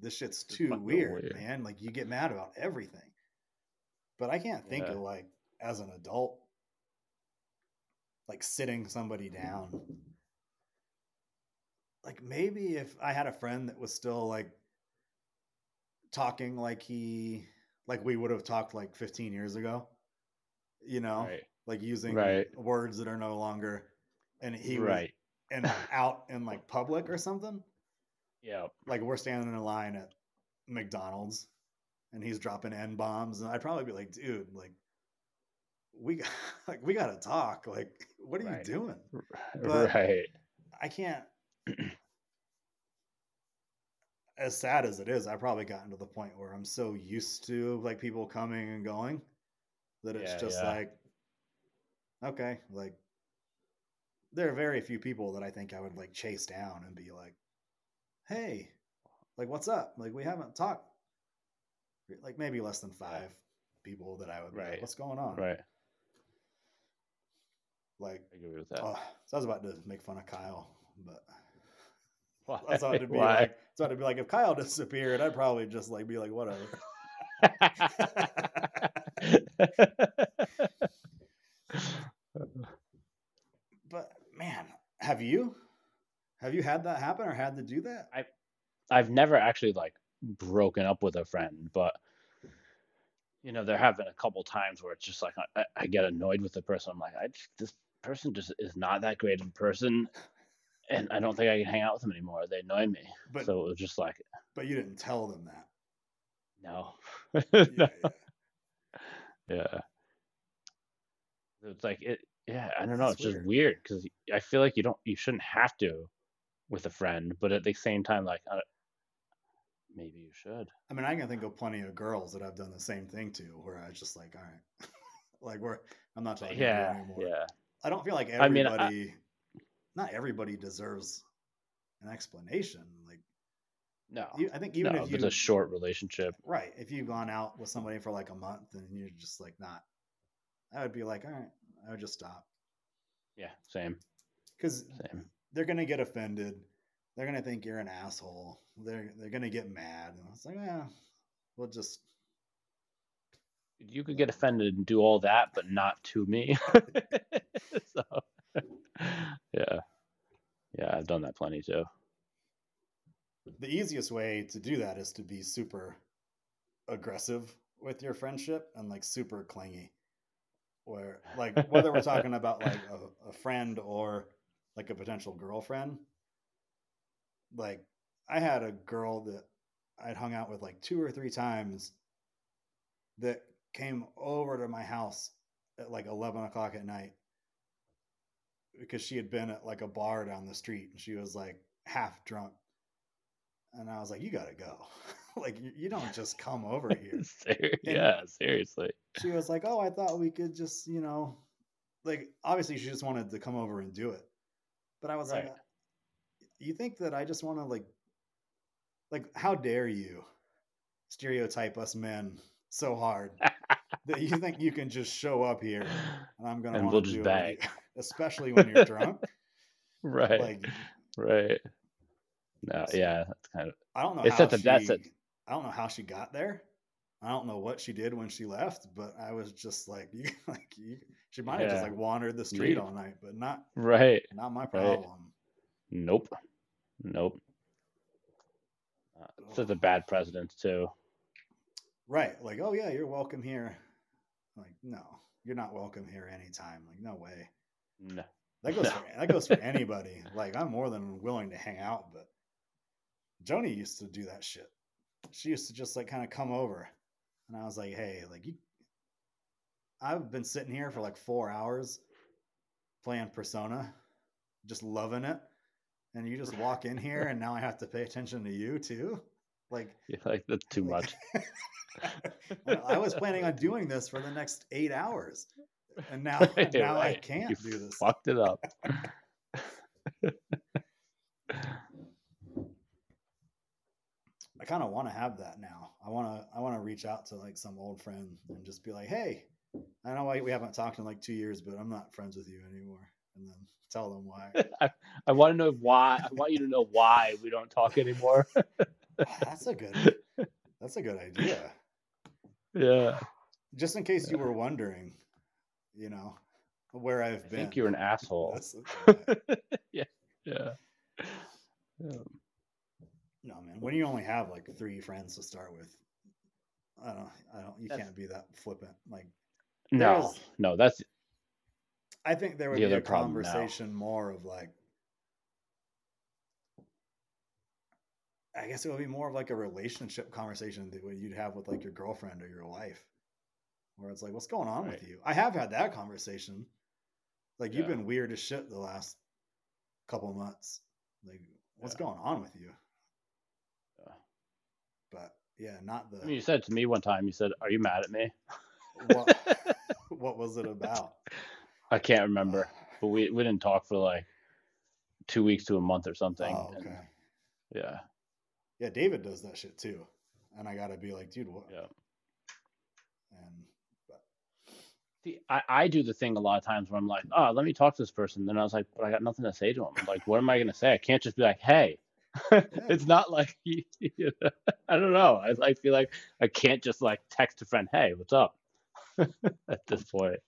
[SPEAKER 2] this shit's too weird,
[SPEAKER 3] weird.
[SPEAKER 2] man. Like you get mad about everything. But I can't think
[SPEAKER 3] Yeah.
[SPEAKER 2] of like as an adult like sitting somebody down. Like maybe if I had a friend that was still like talking like he like we would have talked like 15 years ago, you know,
[SPEAKER 3] Right.
[SPEAKER 2] Like using
[SPEAKER 3] Right.
[SPEAKER 2] words that are no longer and he
[SPEAKER 3] right.
[SPEAKER 2] and out in like public or something.
[SPEAKER 3] Yeah.
[SPEAKER 2] Like we're standing in a line at McDonald's and he's dropping N bombs and I'd probably be like, dude, like we got like we gotta talk. Like, what are
[SPEAKER 3] Right.
[SPEAKER 2] you doing? But-
[SPEAKER 3] right.
[SPEAKER 2] I can't as sad as it is, I've probably gotten to the point where I'm so used to like people coming and going that it's
[SPEAKER 3] Yeah,
[SPEAKER 2] just
[SPEAKER 3] yeah.
[SPEAKER 2] like okay, like there are very few people that I think I would like chase down and be like, "Hey, like what's up? Like we haven't talked." Like maybe less than five people that I would be like,
[SPEAKER 3] Right.
[SPEAKER 2] "What's going on?"
[SPEAKER 3] Right.
[SPEAKER 2] Like,
[SPEAKER 3] I agree with that.
[SPEAKER 2] oh, so I was about to make fun of Kyle, but
[SPEAKER 3] Why?
[SPEAKER 2] I thought it'd be
[SPEAKER 3] Why?
[SPEAKER 2] like, so it'd be like if Kyle disappeared, I'd probably just like be like, whatever. But man, have you? Have you had that happen or had to do that?
[SPEAKER 3] I I've never actually like broken up with a friend, but you know, there have been a couple times where it's just like I, I get annoyed with the person. I'm like, I just, this person just is not that great in person, and I don't think I can hang out with them anymore. They annoy me.
[SPEAKER 2] But
[SPEAKER 3] so it was just like,
[SPEAKER 2] but you didn't tell them that.
[SPEAKER 3] No.
[SPEAKER 2] Yeah,
[SPEAKER 3] no.
[SPEAKER 2] yeah.
[SPEAKER 3] Yeah. It's like it. Yeah, I don't know.
[SPEAKER 2] That's
[SPEAKER 3] It's just
[SPEAKER 2] weird.
[SPEAKER 3] because I feel like you don't, you shouldn't have to with a friend, but at the same time, like, I, maybe you should.
[SPEAKER 2] I mean, I can think of plenty of girls that I've done the same thing to, where I was just like, all right, like we're I'm not talking to you
[SPEAKER 3] Yeah,
[SPEAKER 2] anymore.
[SPEAKER 3] yeah.
[SPEAKER 2] I don't feel like
[SPEAKER 3] I mean, I-
[SPEAKER 2] everybody, not everybody deserves an explanation. Like,
[SPEAKER 3] No,
[SPEAKER 2] you, I think even
[SPEAKER 3] no,
[SPEAKER 2] if
[SPEAKER 3] it's a short relationship.
[SPEAKER 2] right, if you've gone out with somebody for like a month and you're just like not, I would be like, all right, I would just stop
[SPEAKER 3] Yeah, same,
[SPEAKER 2] because
[SPEAKER 3] same.
[SPEAKER 2] they're gonna get offended. They're gonna think you're an asshole. They're they're gonna get mad. And it's like, yeah, we'll just
[SPEAKER 3] You could get offended and do all that, but not to me. so, yeah, yeah, I've done that plenty too.
[SPEAKER 2] the easiest way to do that is to be super aggressive with your friendship and like super clingy where like whether we're talking about like a, a friend or like a potential girlfriend like i had a girl that i'd hung out with like two or three times that came over to my house at like 11 o'clock at night because she had been at like a bar down the street and she was like half drunk and I was like, "You gotta go. like, you, you don't just come over here."
[SPEAKER 3] Ser- yeah, seriously.
[SPEAKER 2] She was like, "Oh, I thought we could just, you know, like obviously she just wanted to come over and do it." But I was like, "You think that I just want to like, like, how dare you stereotype us men so hard that you think you can just show up here and I'm gonna
[SPEAKER 3] And we'll just
[SPEAKER 2] it
[SPEAKER 3] bang.
[SPEAKER 2] you?" especially when you're drunk."
[SPEAKER 3] right,
[SPEAKER 2] Like,
[SPEAKER 3] right. No, yeah, that's kind of
[SPEAKER 2] I don't know
[SPEAKER 3] It's
[SPEAKER 2] how
[SPEAKER 3] such a-
[SPEAKER 2] she,
[SPEAKER 3] that's a-
[SPEAKER 2] I don't know how she got there. I don't know what she did when she left, but I was just like, you, like you, she might have just like wandered the street all night, but not
[SPEAKER 3] right.
[SPEAKER 2] not my problem.
[SPEAKER 3] Nope, nope. Uh, it's such a bad precedent too.
[SPEAKER 2] Right? Like, oh yeah, you're welcome here. Like, no, you're not welcome here anytime. Like, no way.
[SPEAKER 3] No.
[SPEAKER 2] That goes
[SPEAKER 3] No.
[SPEAKER 2] for that goes for anybody. Like, I'm more than willing to hang out, but Joni used to do that shit. She used to just like kind of come over, and I was like, hey, like you, I've been sitting here for like four hours playing Persona, just loving it, and you just walk in here, and now I have to pay attention to you too. Like,
[SPEAKER 3] Yeah, like that's too much.
[SPEAKER 2] I was planning on doing this for the next eight hours, and now
[SPEAKER 3] Right,
[SPEAKER 2] now I can't
[SPEAKER 3] you
[SPEAKER 2] do this.
[SPEAKER 3] Fucked it up.
[SPEAKER 2] I kind of want to have that now. I want to I want to reach out to like some old friend and just be like, "Hey, I know why we haven't talked in like 2 years, but I'm not friends with you anymore." And then tell them why.
[SPEAKER 3] I, I want to know why. I want you to know why we don't talk anymore.
[SPEAKER 2] that's a good That's a good idea.
[SPEAKER 3] yeah.
[SPEAKER 2] Just in case you were wondering, you know, where I've
[SPEAKER 3] I
[SPEAKER 2] been.
[SPEAKER 3] think you're an asshole. Yeah. Yeah. Yeah.
[SPEAKER 2] No, man. When you only have like 3 friends to start with, I don't I don't you
[SPEAKER 3] That's-
[SPEAKER 2] can't be that flippant. Like
[SPEAKER 3] No,
[SPEAKER 2] There's-
[SPEAKER 3] no, that's
[SPEAKER 2] I think there would
[SPEAKER 3] The
[SPEAKER 2] be a
[SPEAKER 3] other problem now.
[SPEAKER 2] conversation more of like I guess it would be more of like a relationship conversation that you'd have with like your girlfriend or your wife. Where it's like, what's going on with you? I have had that conversation. Like you've been weird as shit the last couple months. Like, what's
[SPEAKER 3] Yeah.
[SPEAKER 2] going on with you? But yeah, not the
[SPEAKER 3] I mean, you said to me one time, you said, Are you mad at me?
[SPEAKER 2] what what was it about?
[SPEAKER 3] I can't remember, uh, but we, we didn't talk for like two weeks to a month or something.
[SPEAKER 2] Oh,
[SPEAKER 3] and-
[SPEAKER 2] okay.
[SPEAKER 3] yeah.
[SPEAKER 2] Yeah, David does that shit too. And I gotta be like, dude, what
[SPEAKER 3] Yeah.
[SPEAKER 2] and but
[SPEAKER 3] See, I, I do the thing a lot of times where I'm like, oh, let me talk to this person. Then I was like, but I got nothing to say to him. Like, what am I going to say? I can't just be like, hey. it's not like, you know, I don't know. I like feel like I can't just like text a friend, hey, what's up? At this point.